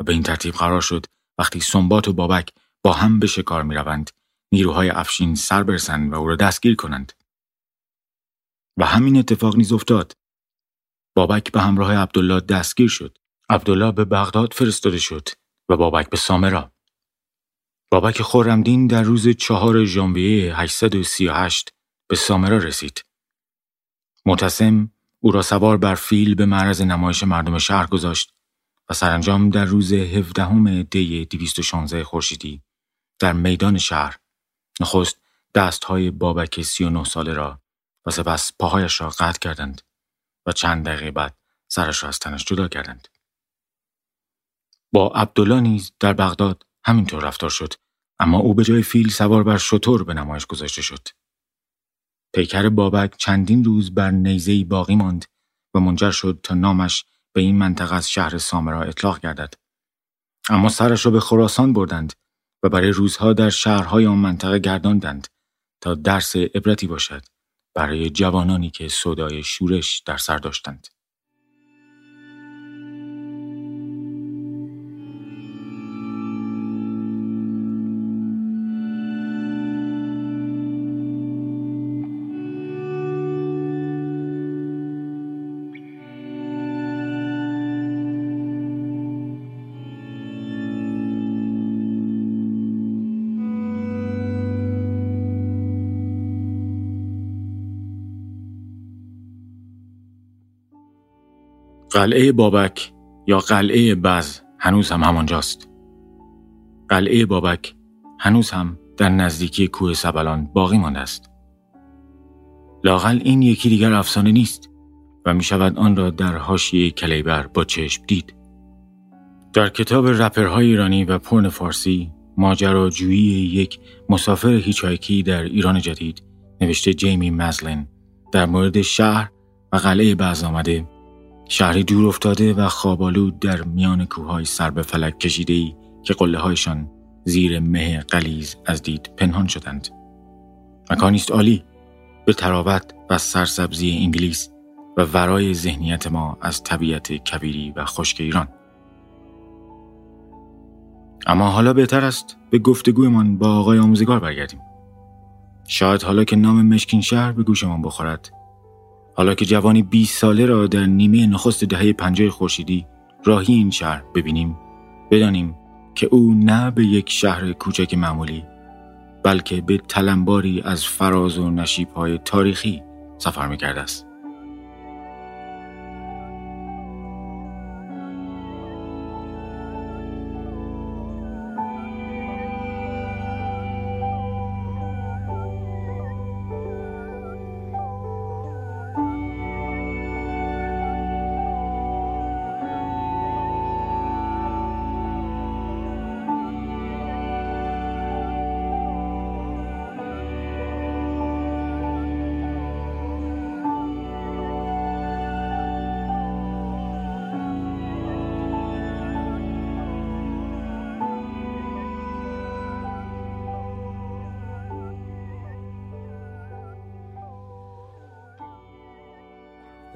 و به این ترتیب قرار شد وقتی سنبات و بابک با هم به شکار می روند نیروهای افشین سر برسند و او را دستگیر کنند. و همین اتفاق نیز افتاد. بابک به همراه عبدالله دستگیر شد. عبدالله به بغداد فرستاده شد و بابک به سامرا. بابک خورمدین در روز چهار ژانویه 838 به سامرا رسید. متسم او را سوار بر فیل به معرض نمایش مردم شهر گذاشت و سرانجام در روز 17 دی 216 خورشیدی در میدان شهر نخست دستهای بابک 39 ساله را و سپس پاهایش را قطع کردند و چند دقیقه بعد سرش را از تنش جدا کردند. با عبدالله نیز در بغداد همینطور رفتار شد اما او به جای فیل سوار بر شطور به نمایش گذاشته شد. پیکر بابک چندین روز بر نیزهی باقی ماند و منجر شد تا نامش به این منطقه از شهر سامرا اطلاق گردد. اما سرش را به خراسان بردند و برای روزها در شهرهای آن منطقه گرداندند تا درس عبرتی باشد برای جوانانی که صدای شورش در سر داشتند. قلعه بابک یا قلعه بز هنوز هم همانجاست. قلعه بابک هنوز هم در نزدیکی کوه سبلان باقی مانده است. لاقل این یکی دیگر افسانه نیست و می شود آن را در حاشیه کلیبر با چشم دید. در کتاب رپرهای ایرانی و پرن فارسی ماجراجویی یک مسافر هیچایکی در ایران جدید نوشته جیمی مزلن در مورد شهر و قلعه بعض آمده شهری دور افتاده و خوابالود در میان کوههای سر به فلک کشیده ای که قله هایشان زیر مه قلیز از دید پنهان شدند. مکانی است عالی به تراوت و سرسبزی انگلیس و ورای ذهنیت ما از طبیعت کبیری و خشک ایران. اما حالا بهتر است به گفتگویمان با آقای آموزگار برگردیم. شاید حالا که نام مشکین شهر به گوشمان بخورد حالا که جوانی 20 ساله را در نیمه نخست دهه پنجاه خورشیدی راهی این شهر ببینیم بدانیم که او نه به یک شهر کوچک معمولی بلکه به تلمباری از فراز و نشیبهای تاریخی سفر می‌کرده است.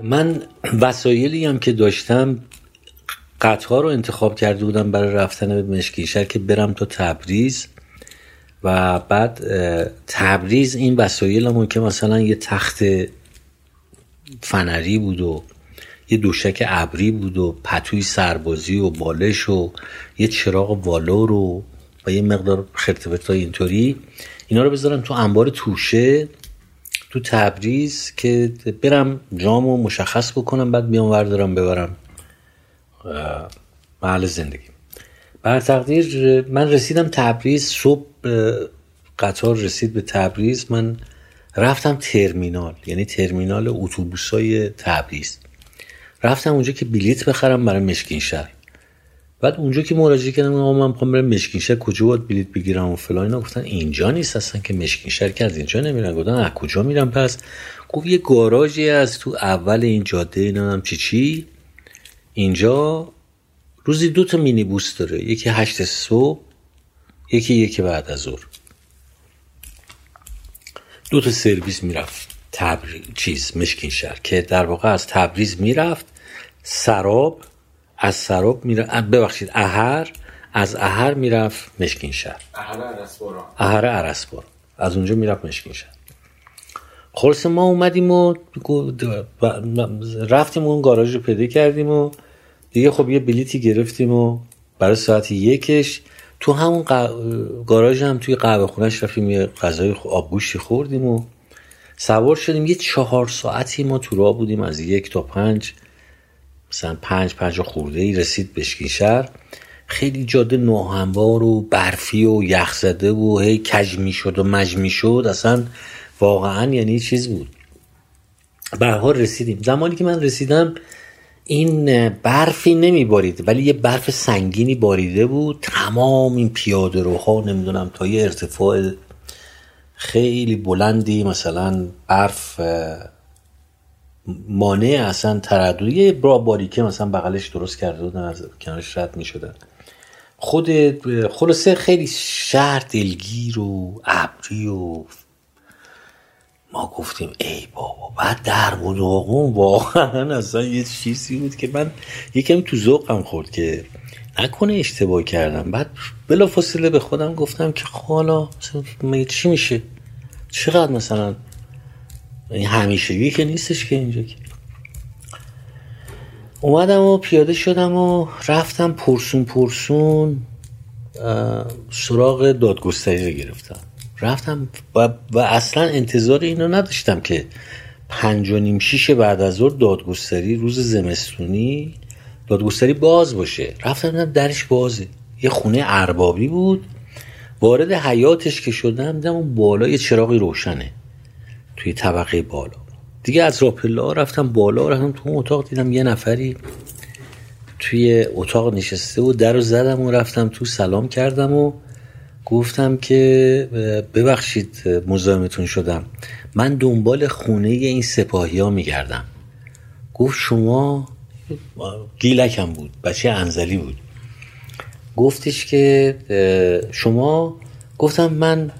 من وسایلی هم که داشتم قطار رو انتخاب کرده بودم برای رفتن به مشکینشهر که برم تا تبریز. و بعد تبریز این وسایلمون که مثلا یه تخت فنری بود و یه دوشک ابری بود و پتوی سربازی و بالش و یه چراغ والور و و یه مقدار خرتبت اینطوری. اینا رو بذارم تو انبار توشه. تو تبریز که برم جامو مشخص بکنم بعد بیام وردارم ببرم. محل زندگی. بر تقدیر من رسیدم تبریز صبح قطار رسید به تبریز. من رفتم ترمینال یعنی ترمینال اتوبوس های تبریز. رفتم اونجا که بلیت بخرم برای مشکین شهر بعد اونجا که مراجعه کردم آقا من می‌خوام برم مشکین کجا باید بلیط بگیرم و فلان اینا گفتن اینجا نیست اصلا که مشکین که از اینجا نمیرن. گفتن از کجا میرم پس گفت یه گاراژی از تو اول این جاده اینا چی چی. اینجا روزی دو تا مینی بوس داره یکی هشت صبح یکی یکی بعد از ظهر. دو تا سرویس می‌رفت. تبریز چیز مشکین شهر که در واقع از تبریز می‌رفت. سراب از سراب میره ببخشید اهر از اهر می‌رفت مشکین شهر. اهر عرسبارا از اونجا می‌رفت مشکین شهر. خلص ما اومدیم و رفتیم اون گاراژ رو پیدا کردیم و دیگه خب یه بلیتی گرفتیم و برای ساعت یکش تو همون گاراژ هم توی قهوه خونش رفتیم یه غذای آبگوشتی خوردیم و سوار شدیم. یه چهار ساعتی ما تو راه بودیم از یک تا پنج. مثلا پنج پنج خورده ای رسید بشکین شهر. خیلی جاده ناهموار و برفی و یخزده و هی کج می‌شد و مج شد اصلا واقعا یعنی چیز بود. به رسیدیم. زمانی که من رسیدم این برفی نمی بارید ولی یه برف سنگینی باریده بود. تمام این پیاده روها نمی‌دونم تا یه ارتفاع خیلی بلندی مثلا برف مانع اصلا تردد. یه برا باریکه مثلا بغلش درست کرده بودن از کنارش رد می شدن خود خلاصه خیلی شهر دلگیر و ابری و ما گفتیم ای بابا بعد در بود واقعا اصلا یه چیزی بود که من یکم تو ذوقم خورد که نکنه اشتباه کردم. بعد بلا فاصله به خودم گفتم که حالا چی میشه؟ چقدر مثلا همیشه که نیستش که اینجا که. اومدم و پیاده شدم و رفتم پرسون پرسون سراغ دادگستری رو گرفتم. رفتم و, و اصلا انتظار اینو نداشتم که پنج و نیم شیش بعد از ظهر دادگستری روز زمستونی دادگستری باز باشه. رفتم درش بازه. یه خونه اربابی بود. وارد حیاتش که شدم دیدم اون بالا یه چراغی روشنه. توی طبقه بالا. دیگه از راپلا رفتم بالا رفتم تو اتاق دیدم یه نفری توی اتاق نشسته و در رو زدم و رفتم تو سلام کردم و گفتم که ببخشید مزاحمتون شدم. من دنبال خونه این سپاهی ها میگردم. گفت شما گیلکم بود بچه انزلی بود. گفتش که شما گفتم من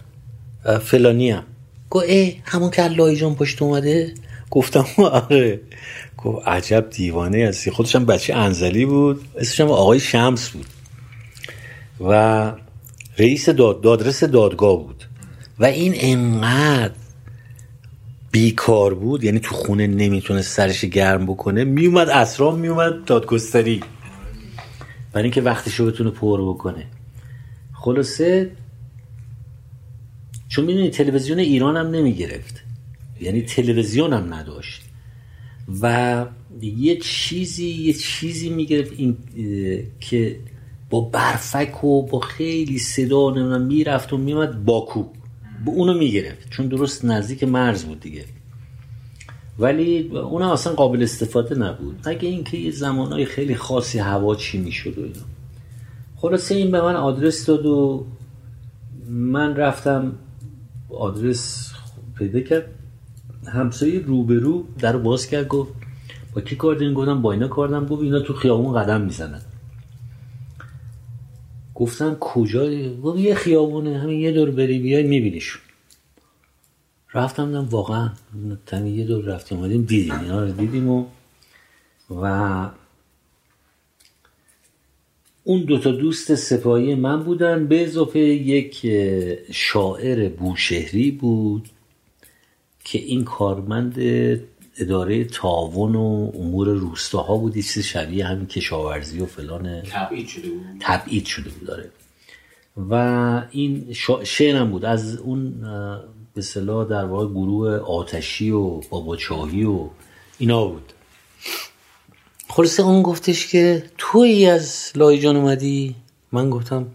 فلانیم. گفت ای همون که اللهی جان پشت اومده؟ گفتم آره. گفت عجب دیوانه هستی. خودش هم بچه انزلی بود. اسمش هم آقای شمس بود. و رئیس داد دادرس دادگاه بود. و این انقدر بیکار بود یعنی تو خونه نمی‌تونه سرش گرم بکنه. میومد اسرام میومد دادگستری. برای اینکه وقتشو بتونه پر بکنه. خلاصه چون می‌دونی تلویزیون ایران هم نمی‌گرفت. یعنی تلویزیون هم نداشت. و یه چیزی یه چیزی می‌گرفت این که با برفک و با خیلی صدا نمی‌دونم می‌رفت و میمد باکو. با اونو می‌گرفت. چون درست نزدیک مرز بود دیگه. ولی اون اصلا قابل استفاده نبود. اگه اینکه یه زمانهای خیلی خاصی هوا چی می‌شد و اینا. خلاصه این به من آدرس داد و من رفتم آدرس پیدا کرد. همسایه روبرو در باز کرد گفت با کی کار دارین؟ گفتم با اینا کار گفت اینا تو خیابون قدم می‌زنن. گفتم کجا؟ گفت یه خیابونه همین یه دور بری بیای میبینیشون. رفتم دیدم واقعا یه دور رفتیم دیدیم. اینا رو دیدیم و و اون دوتا دوست سپاهی من بودن به اضافه یک شاعر بوشهری بود که این کارمند اداره تعاون و امور روستاها بود. چیز شبیه همین کشاورزی و فلان. تبعید شده بود؟ تبعید شده بود داره و این شعرم بود. از اون به صلاح در واقع گروه آتشی و بابا چاهی و اینا بود. خلاصه اون گفتش که توی از لایجان اومدی؟ من گفتم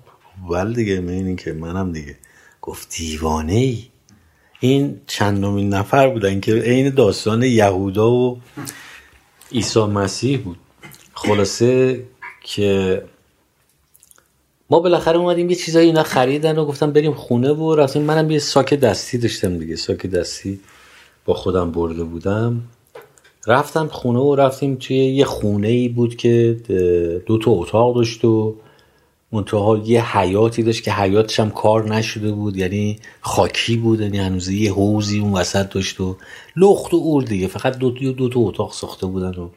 ول دیگه این که منم دیگه. گفت دیوانه ای این چندمین نفر بودن که عین داستان یهودا و عیسی مسیح بود. خلاصه که ما بالاخره اومدیم یه چیزایی اینا خریدن و گفتم بریم خونه و رفتیم. منم یه ساک دستی داشتم دیگه. ساک دستی با خودم برده بودم. رفتم خونه و رفتیم توی یه خونه ای بود که دو تا اتاق داشت و منتها یه حیاتی داشت که حیاتش هم کار نشده بود یعنی خاکی بود یعنی هنوز یه حوزی اون وسط داشت و لخت و اور دیگه. فقط دو, دو, دو تا اتاق ساخته بودن و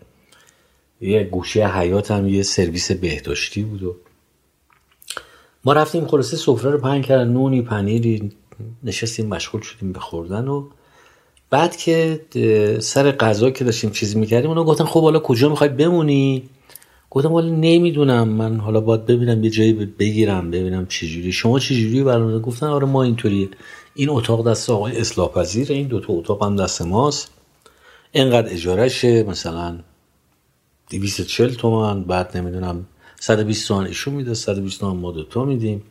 یه گوشه حیات هم یه سرویس بهداشتی بود و ما رفتیم خلاصه سفره رو پهن کردن نونی پنیری نشستیم مشغول شدیم به خوردن و بعد که سر غذا که داشتیم چیزی می‌کردیم اونا گفتن خب حالا کجا می‌خوای بمونی؟ گفتم ولی نمی‌دونم. من حالا باید ببینم یه جایی بگیرم ببینم چجوری. شما چجوری برنامه گفتن؟ آره ما اینطوری این اتاق دست آقای اصلاح پذیر این دوتا اتاق هم دست ماست. اینقدر اجارهشه مثلا 240 تومن بعد نمی‌دونم 120 تومن ایشون میده 120 تومن ما دوتا میدیم.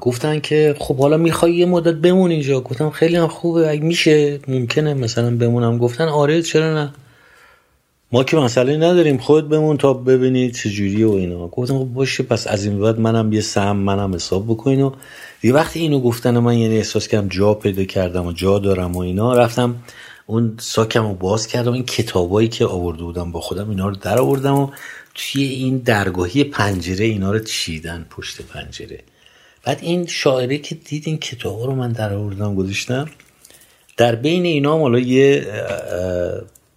گفتن که خب حالا می‌خوای یه مدت بمون اینجا. گفتم خیلی هم خوبه. اگه میشه ممکنه مثلا بمونم. گفتن آره چرا نه؟ ما که مسئله نداریم. خود بمون تا ببینید چجوری و اینا. گفتم خب باشه پس از این بعد منم یه سهم منم حساب بکنین و یه وقتی اینو گفتن من یعنی احساس کردم جا پیدا کردم و جا دارم و اینا رفتم اون ساکم رو باز کردم. این کتابایی که آورده بودم با خودم اینا رو در آوردم و توی این درگاهی پنجره اینا رو چیدن پشت پنجره. بعد این شاعره که دید این کتاب رو من در آوردم گذاشتم در بین اینا حالا یه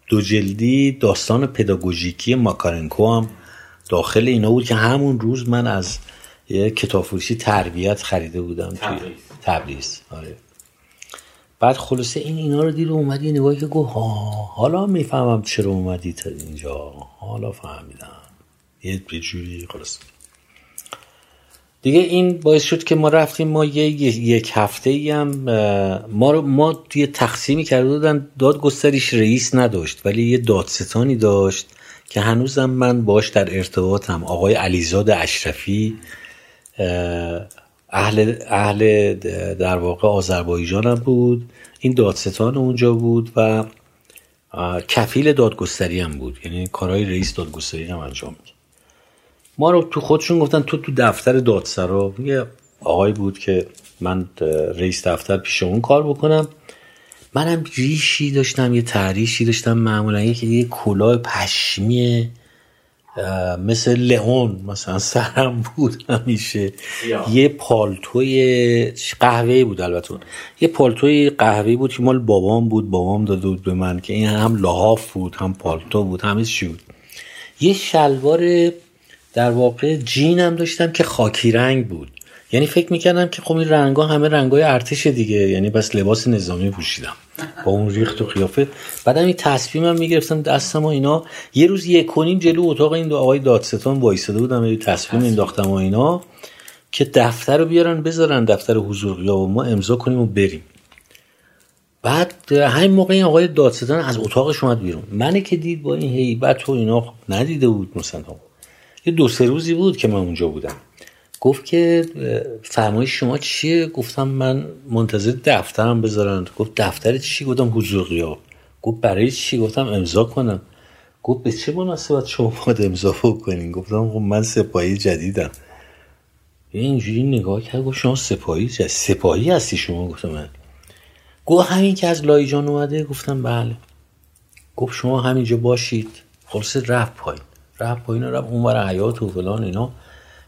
دو جلدی داستان پداگوژیکی ماکارنکو هم داخل اینا بود که همون روز من از یه کتاب فروشی تربیت خریده بودم توی تبریز. آره. بعد خلاصه این اینا رو دید و اومد یه نگاهی که گفت حالا می‌فهمم چرا اومدی تا اینجا حالا فهمیدم. یه جوری خلاصه. دیگه این باعث شد که ما رفتیم ما یه یک هفته ای هم ما رو ما توی تقسیمی کرده بودن دادگستریش رئیس نداشت ولی یه دادستانی داشت که هنوزم من باش در ارتباطم. آقای علیزاد اشرفی اهل, اهل در واقع آذربایجان هم بود. این دادستان اونجا بود و کفیل دادگستری هم بود. یعنی کارهای رئیس دادگستری هم انجام میده ما رو تو خودشون گفتن تو تو دفتر دادسرا. یه آقای بود که من رئیس دفتر پیش اون کار بکنم. منم ریشی داشتم یه تحریشی داشتم معمولا. یه یه کلاه پشمی مثل لئون مثلا سرم بود همیشه. یه پالتوی قهوه بود البته. یه پالتوی قهوه بود که مال بابام بود. بابام داده بود به من که این هم لحاف بود هم پالتو بود همه چی بود. یه شلوار در واقع جینم داشتم که خاکی رنگ بود. یعنی فکر می‌کردم که خب این رنگا همه رنگای ارتش دیگه یعنی بس لباس نظامی پوشیدم با اون ریخت و قیافه. بعدم این تصمیمم می‌گرفتم دستم و اینا. یه روز یک کنیم جلو اتاق این دو آقای دادستان وایساده بودم یه تصمیم انداختم و اینا که دفتر رو بیارن بذارن دفتر حضور و ما امضا کنیم و بریم. بعد همین موقع این آقای دادستان از اتاقش اومد بیرون. منه که دید با این هیبت و اینا خب ندیده بود مثلا. یه دو سه روزی بود که من اونجا بودم. گفت که فرمایش شما چیه؟ گفتم من منتظر دفترم بذارن. گفت دفتر چی؟ گفتم حضور غیاب گفت برای چی؟ گفتم امضا کنم. گفت به چه مناسبت شما باید امضا کنین گفتم خب من سپاهی جدیدم. اینجوری نگاه کرد گفت شما سپاهی جدید. سپاهی هستی شما؟ گفتم من. گفت همین که از لایجان اومده؟ گفتم بله. گفت شما همینجا باشید. خلاصه رفت پایین. رفت پایین رفت اون حیات و فلان اینا.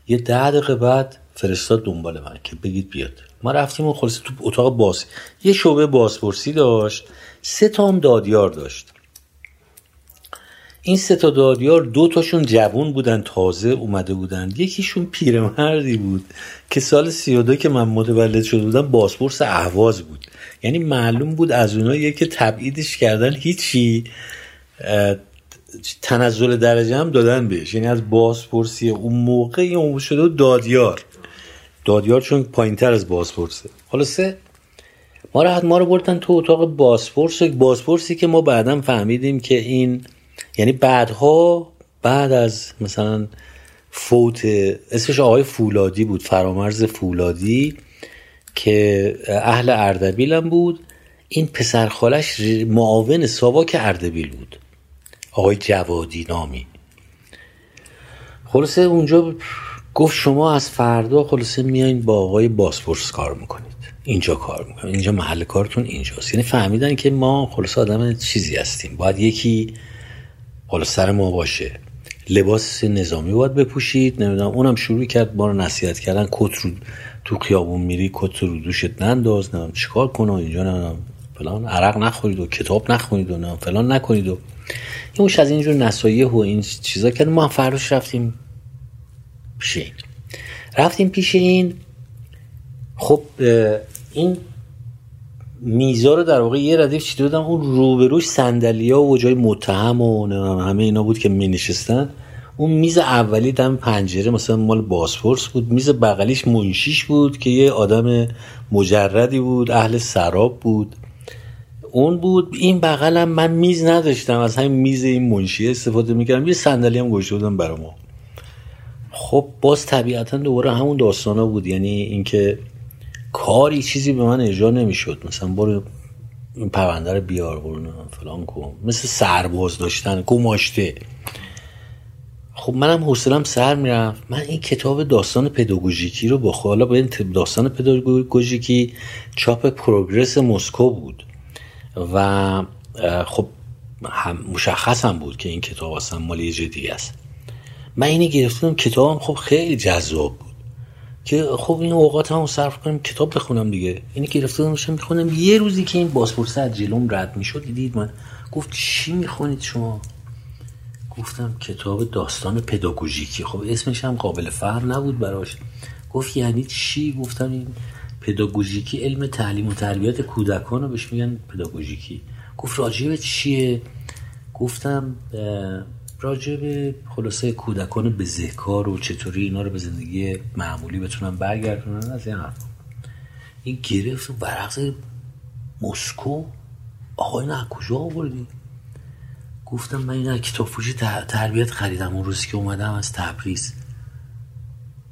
یه ده دقیقه بعد فرستاد دنبال من که بگید بیاد. ما رفتیم و خلاصه تو اتاق باز. یه شعبه بازپرسی داشت. سه تا هم دادیار داشت. این سه تا دادیار دو تاشون جوون بودن تازه اومده بودن. یکیشون پیرمردی بود که سال 32 که من متولد شده بودم بازپرس اهواز بود. یعنی معلوم بود از اونایی که تبعیدش کردن هیچی. تنزل درجه هم دادن بهش. یعنی از بازپرسی اون موقع اون شده دادیار. دادیار چون پایین تر از بازپرسه. خلاصه ما رو ما رو بردن تو اتاق بازپرس. بازپرسی که ما بعدا فهمیدیم که این یعنی بعدها بعد از مثلا فوت اسمش آقای فولادی بود فرامرز فولادی که اهل اردبیل هم بود. این پسر خالش معاون ساواک اردبیل بود. آقای جوادی نامی. خلاصه اونجا گفت شما از فردا خلاصه میایین با آقای باسپورس کار می‌کنید. اینجا کار می‌کنید. اینجا محل کارتون اینجاست. یعنی فهمیدن که ما خلاصه آدم چیزی هستیم. باید یکی خلاص سر ما باشه. لباس نظامی باید بپوشید. نمی‌دونم اونم شروع کرد ما رو نصیحت کردن. کت رو تو خیابون میری کت رو دوشت ننداز. نمی‌دونم چیکار کنه اینجا نمی‌دونم. فلان عرق نخورید و کتاب نخونید و فلان نکنید و این از اینجور نصایح و این چیزا که ما فروش رفتیم پیش این. رفتیم پیش این. خب این میزا رو در واقع یه ردیف چیده بودم اون روبروش سندلیا و جای متهم و همه اینا بود که می اون میز اولی دم پنجره مثلا مال باسپورس بود. میز بغلیش منشیش بود که یه آدم مجردی بود اهل سراب بود. اون بود این بغلم من میز نداشتم از همین میز این منشی استفاده می‌کردم یه صندلی هم گوشته بودم برای ما. خب باز طبیعتا دوباره همون داستانا بود یعنی اینکه کاری چیزی به من اجرا نمی‌شد. مثلا برو این پرونده رو بیار برو فلان کن. مثل سرباز داشتن گماشته. خب منم حوصلم سر می‌رفت. من این کتاب داستان پداگوژیکی رو با حالا این داستان پداگوژیکی چاپ پروگرس مسکو بود. و خب هم مشخص هم بود که این کتاب اصلا مال یه جدی است. من اینی گرفتم کتابم خب خیلی جذاب بود که خب این اوقات هم صرف کنم کتاب بخونم دیگه. اینی گرفته باشم می‌خونم یه روزی که این بازپرس از جلوم رد می‌شد دید من گفت چی می‌خونید شما؟ گفتم کتاب داستان پداگوژیکی. خب اسمش هم قابل فهم نبود براش. گفت یعنی چی؟ گفتم این پداگوژیکی علم تعلیم و تربیت کودکان رو بهش میگن پداگوژیکی. گفت راجب چیه؟ گفتم راجب خلاصه کودکان بزهکار و چطوری اینا رو به زندگی معمولی بتونن برگردونن از این حرف این گرفت و برقص مسکو. آقای نه کجا آوردی؟ گفتم من این کتاب فروشی تربیت خریدم. اون روزی که اومدم از تبریز.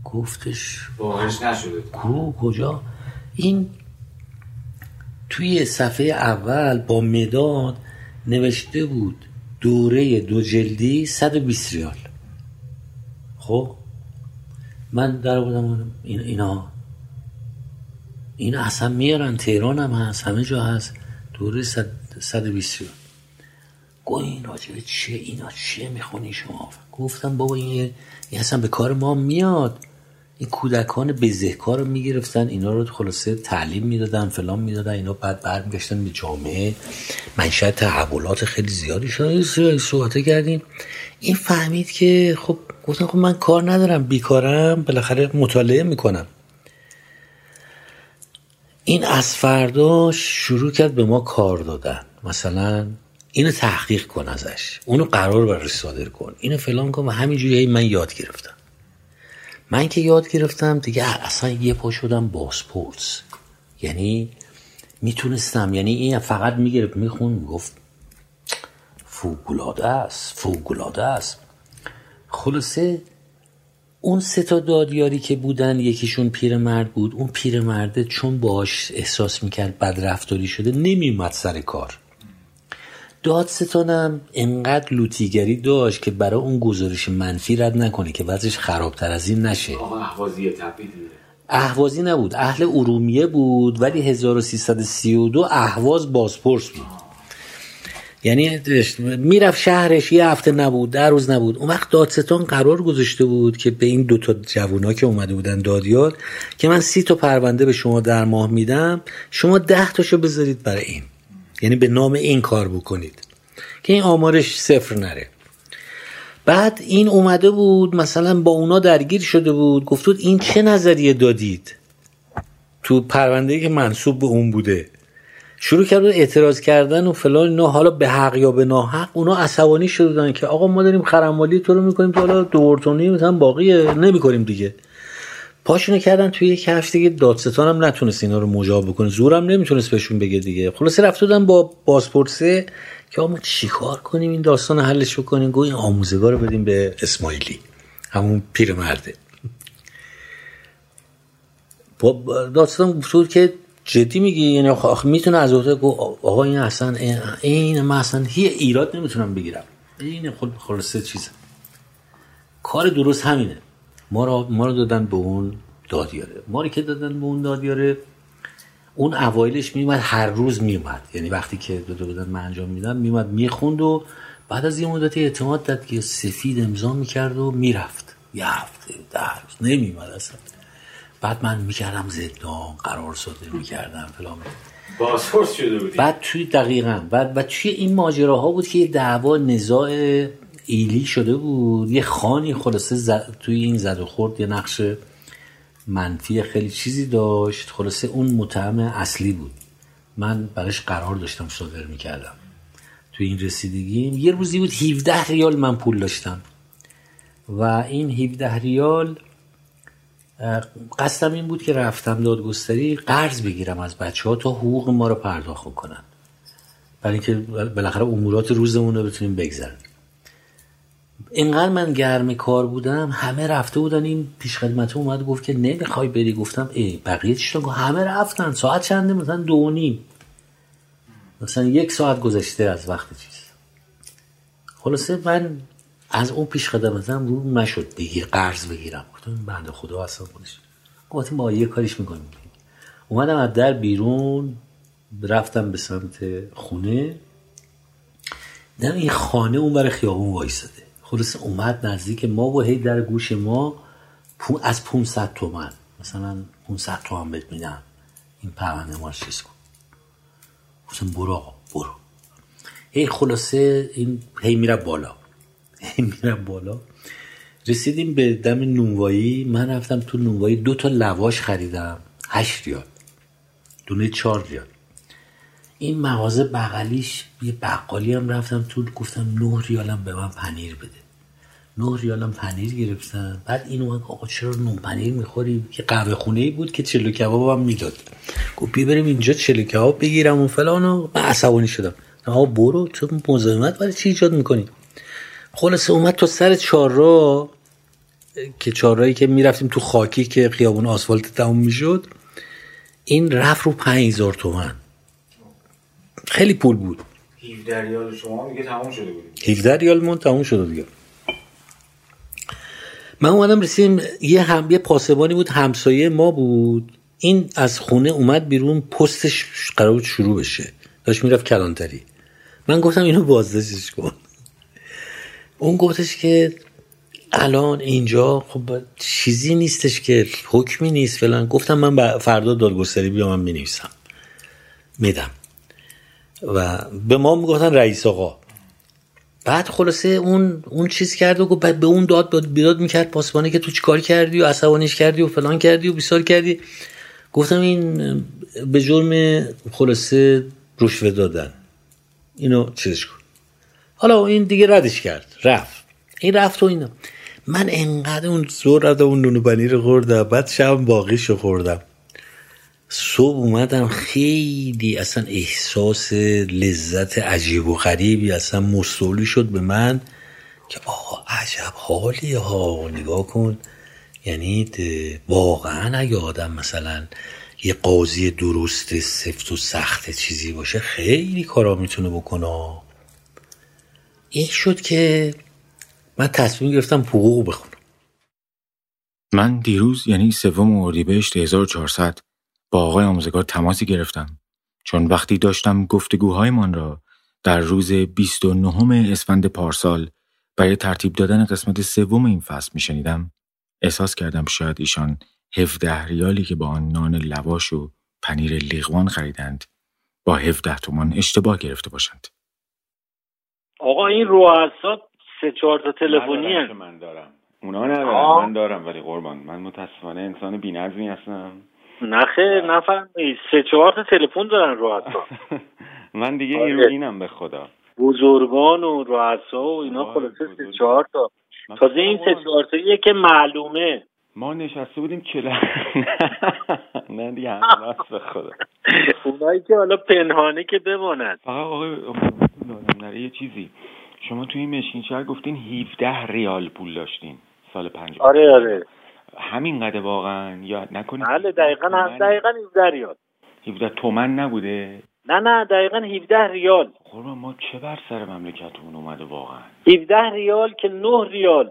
گفتش باورش نشده. کو کجا؟ این توی صفحه اول با مداد نوشته بود دوره دو جلدی 120 ریال. خب؟ من در بودم این اینا. این اصلا میارن تهران هم هست همه جا هست. دوره 120 ریال. گو این چیه اینا چیه می‌خونی شما؟ گفتم بابا این اصلا به کار ما میاد. این کودکان بزهکار رو می‌گرفتن اینا رو خلاصه تعلیم می‌دادن فلان می‌دادن اینا بعد برمیگشتن به جامعه. منشأ تحولات خیلی زیادی شد. صحبت کردیم این فهمید که خب گفتن خب من کار ندارم بیکارم بالاخره مطالعه می‌کنم. این از فردا شروع کرد به ما کار دادن. مثلا اینو تحقیق کن ازش. اونو قرار برش صادر کن. اینو فلان کن و همینجوری من یاد گرفتم. من که یاد گرفتم دیگه اصلا یه پا شدم باسپورس یعنی می‌تونستم یعنی این فقط می‌گرفت میخون می‌گفت فوگلاده است فوگلاده است. خلاصه اون سه تا دادیاری که بودن یکیشون پیرمرد بود اون پیرمرده چون باش احساس می‌کرد بد رفتاری شده نمیومد سر کار. دادستانم انقدر لوتیگری داشت که برای اون گزارش منفی رد نکنه که وضعش خرابتر از این نشه. احوازی احوازی نبود. اهل ارومیه بود ولی 1332 اهواز بازپرس بود. یعنی می‌رفت شهرش یه هفته نبود در روز نبود. اون وقت دادستان قرار گذاشته بود که به این دوتا جوونا که اومده بودن دادیار که من سی تا پرونده به شما در ماه میدم شما ده تاشو بذارید برای این. یعنی به نام این کار بکنید. که این آمارش صفر نره. بعد این اومده بود مثلا با اونا درگیر شده بود. گفتود این چه نظریه دادید؟ تو پرونده که منصوب به اون بوده. شروع کرد اعتراض کردن و فلان اینا. حالا به حق یا به ناحق؟ اونا عصبانی شدن که آقا ما داریم خرمالی تو رو می‌کنیم تو حالا دورتونی مثلا باقیه. نمی‌کنیم دیگه. پاشونو کردن توی یک هفته دیگه دادستان هم نتونست اینا رو مجاب بکنه. زورم نمی‌تونست بهشون بگه دیگه. خلاصه رفت بودن با بازپرسه که ما چیکار کنیم این داستان حلش بکنیم؟ این آموزگار بدیم به اسماعیلی. همون پیرمرده. داستان گفت که جدی میگی؟ یعنی می‌تونه از عهده گو آقا این اصلا این من اصلا هی ایراد نمی‌تونم بگیرم. این خلاصه چیزه. کار درست همینه. ما رو, ما رو دادن به اون دادیاره. ما رو که دادن به اون دادیاره اون اوایلش میومد هر روز میومد یعنی وقتی که داده بودن من انجام میدم میومد می‌خوند و بعد از یه مدتی اعتماد داد که سفید امضا می‌کرد و می‌رفت. یه هفته ده روز نمیومد اصلا. بعد من می‌کردم زندان قرار صادر می‌کردم فلان. بازپرس شده بودی. بعد توی دقیقا. بعد و توی این ماجراها بود که یه دعوا نزاع ایلی شده بود. یه خانی خلاصه توی این زد و خورد یه نقش منفی خیلی چیزی داشت. خلاصه اون متهم اصلی بود. من براش قرار داشتم صادر می‌کردم. تو این رسیدگیم. یه روزی بود 17 ریال من پول داشتم. و این 17 ریال قصدم این بود که رفتم دادگستری قرض بگیرم از بچه ها تا حقوق ما رو پرداخت کنن. برای اینکه بالاخره امورات روزمون رو بتونیم بگذریم اینقدر من گرم کار بودم همه رفته بودن این پیش خدمت اومد گفت که نمی‌خوای بری؟ گفتم ای بقیه چی همه رفتن. ساعت چنده؟ مثلا دو نیم. مثلا یک ساعت گذشته از وقت چیز. خلاصه من از اون پیش خدمتم رو نشد بگیر قرض بگیرم. گفتم بنده خدا اصلا خودش. گفتم با یه کاریش می‌کنیم. اومدم از در بیرون رفتم به سمت خونه. دیدم این خانه اون برای خیابون وایساده. خلاصه اومد نزدیک ما و هی در گوش ما از 500 تومن. مثلا 500 تومن بهت میدم. این پرونده ما چیز کن. گفتم برو آقا برو. هی خلاصه این هی میره بالا. هی میره بالا. رسیدیم به دم نونوایی. من رفتم تو نونوایی. دو تا لواش خریدم. هشت ریال. دونه چهار ریال. این مغازه بغلیش یه بقالی هم رفتم تو. گفتم نه ریالم به من پنیر بده. نه ریالم پنیر گرفتم. بعد این اومد آقا چرا نون پنیر می‌خوری؟ که قهوه خونه ای بود که چلو کباب هم می‌داد. گفت بیا بریم اینجا چلو کباب بگیرم و فلان و من عصبانی شدم. آقا برو تو مزاحمت برای چی ایجاد می‌کنی؟ خلاصه اومد تو سر چهار که چهارراهی که می‌رفتیم تو خاکی که خیابون آسفالت تموم می‌شد این رفت رو 5000 تومن. خیلی پول بود. 17 ریال شما میگه تموم شده بود. 17 ریال من تموم شده دیگه. من اومدم رسیدیم یه هم یه پاسبانی بود همسایه ما بود. این از خونه اومد بیرون پستش قرار بود شروع بشه. داشت می‌رفت کلانتری. من گفتم اینو بازداشتش کن. اون گفتش که الان اینجا خب چیزی نیستش که حکمی نیست فلان. گفتم من فردا دادگستری بیام من می‌نویسم. میدم. و به ما می‌گفتن رئیس آقا. بعد خلاصه اون اون چیز کرد و گفت به اون داد بیداد می‌کرد پاسبانه که تو چیکار کردی و عصبانیش کردی و فلان کردی و بیسار کردی. گفتم این به جرم خلاصه رشوه دادن. اینو چیزش کن. حالا این دیگه ردش کرد رفت. این رفت و اینو من انقدر اون زور رد اون نونو پنیر خوردم بعد شب باقیشو خوردم. صبح اومدم خیلی اصلا احساس لذت عجیب و غریبی اصلا مستولی شد به من که آقا عجب حالی ها نگاه کن. یعنی واقعا اگه آدم مثلا یه قاضی درست سفت و سخت چیزی باشه خیلی کارا می‌تونه بکنه. این شد که من تصمیم گرفتم حقوق بخونم. من دیروز یعنی سوم اردیبهشت 1400 با آقای آموزگار تماسی گرفتم. چون وقتی داشتم گفتگوهایمان را در روز 29 اسفند پارسال برای ترتیب دادن قسمت سوم این فصل میشنیدم احساس کردم شاید ایشان 17 ریالی که با آن نان لواش و پنیر لیغوان خریدند با 17 تومان اشتباه گرفته باشند. آقا این رؤسا سه چهار تا تلفنی من دارم. اونا ندارم. من دارم ولی قربان. من متاسفانه انسان بی‌نظمی هستم. نخه نفهمی. سه چهار تا تلفن دارن رؤسا من دیگه آره. این اینم به خدا. بزرگان و رؤسا و اینا خلاصه سه چهار تا. تازه این سه چهار تا که معلومه. ما نشسته بودیم چلا نه دیگه همه به خدا. اونایی که حالا پنهانه که بمانند. فقط آقای یه چیزی. شما توی این مشکین شهر گفتین 17 ریال پول داشتین سال 50 آره آره. همین قده واقعا یا نکنید. بله دقیقا هم دقیقا 17 ریال. 17 تومن نبوده؟ نه نه دقیقا 17 ریال. قربان ما چه بر سر مملکتمون اومده واقعا؟ 17 ریال که 9 ریال.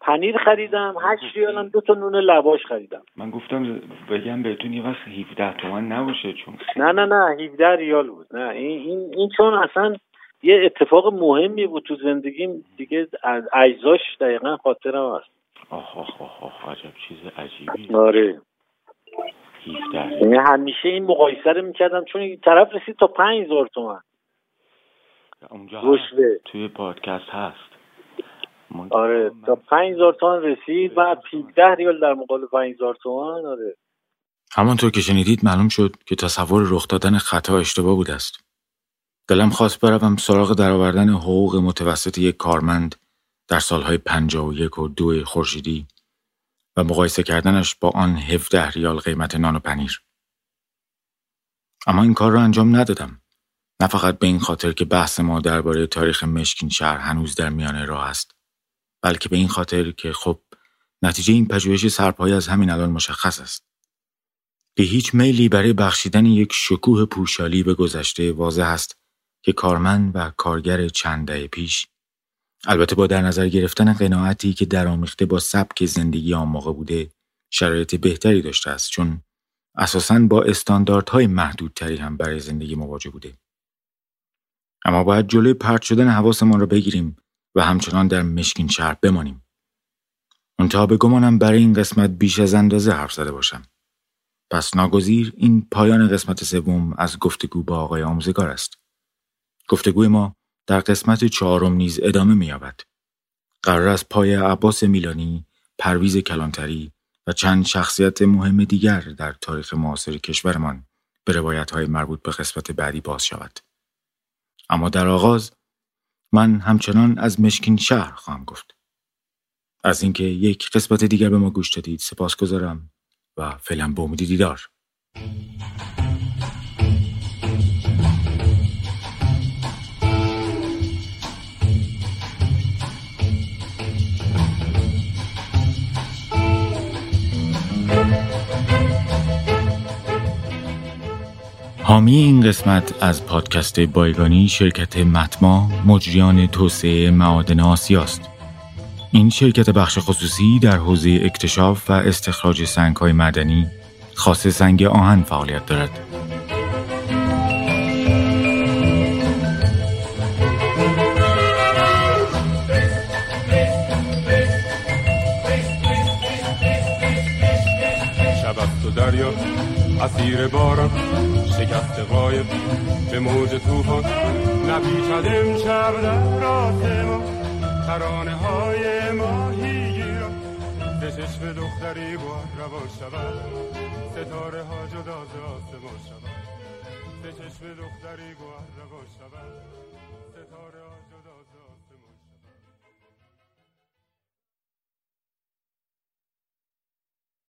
پنیر خریدم 8 ریال هم دو تا نون لواش خریدم. من گفتم بگم بهتون یه وقت 17 تومن نباشه چون نه نه نه 17 ریال بود. نه این این, این چون اصلا یه اتفاق مهمی بود تو زندگیم. دیگه از اجزاش دقیقا خاطرم هست. آخ آخ آخ, آخ عجب چیز عجیبی آره. یعنی همیشه این مقایسه رو می‌کردم چون این طرف رسید تا پنج هزار تومن. اونجا توی پادکست هست. آره تا پنج هزار تومن رسید بعد 17 ریال در مقابل پنج هزار تومن آره. همانطور که شنیدید معلوم شد که تصور رخ دادن خطا اشتباه بود است. دلم خواست بروم سراغ درآوردن حقوق متوسط یک کارمند. در سالهای پنجاه و یک و دو خورشیدی و مقایسه کردنش با آن هفته ریال قیمت نان و پنیر. اما این کار را انجام ندادم. نه فقط به این خاطر که بحث ما درباره تاریخ مشکین شهر هنوز در میان راه است بلکه به این خاطر که خب نتیجه این پژوهش سرپایی از همین الان مشخص است. به هیچ میلی برای بخشیدن یک شکوه پوشالی به گذشته واضح است که کارمند و کارگر چند دهه پیش البته با در نظر گرفتن قناعتی که درآمیخته با سبک زندگی آن موقع بوده شرایط بهتری داشته است چون اساساً با استانداردهای محدودتری هم برای زندگی مواجه بوده. اما باید جلوی پرت شدن حواسمان را بگیریم و همچنان در مشکین شهر بمانیم. منتها به گمانم برای این قسمت بیش از اندازه حرف زده باشم. پس ناگزیر این پایان قسمت سوم از گفتگو با آقای آموزگار است. گفتگوی ما در قسمت چهارم نیز ادامه می‌یابد. قرار است پای عباس میلانی، پرویز کلانتری و چند شخصیت مهم دیگر در تاریخ معاصر کشورمان به روایت های مربوط به قسمت بعدی باز شود. اما در آغاز من همچنان از مشکین شهر خواهم گفت. از اینکه یک قسمت دیگر به ما گوش دادید سپاس گذارم و فعلا به امید دیدار. حامی این قسمت از پادکست بایگانی شرکت متما مجریان توسعه معادن آسیاست. این شرکت بخش خصوصی در حوزه اکتشاف و استخراج سنگهای مدنی خاص سنگ آهن فعالیت دارد. دریا اسیر باران شکست قایب به موج توفان نپیچد امشب در آسمان ترانه های ماهی گیران به چشم دختری بار روا شود. ستاره ها جدا ز آسمان شود. به چشم دختری بار روا شود.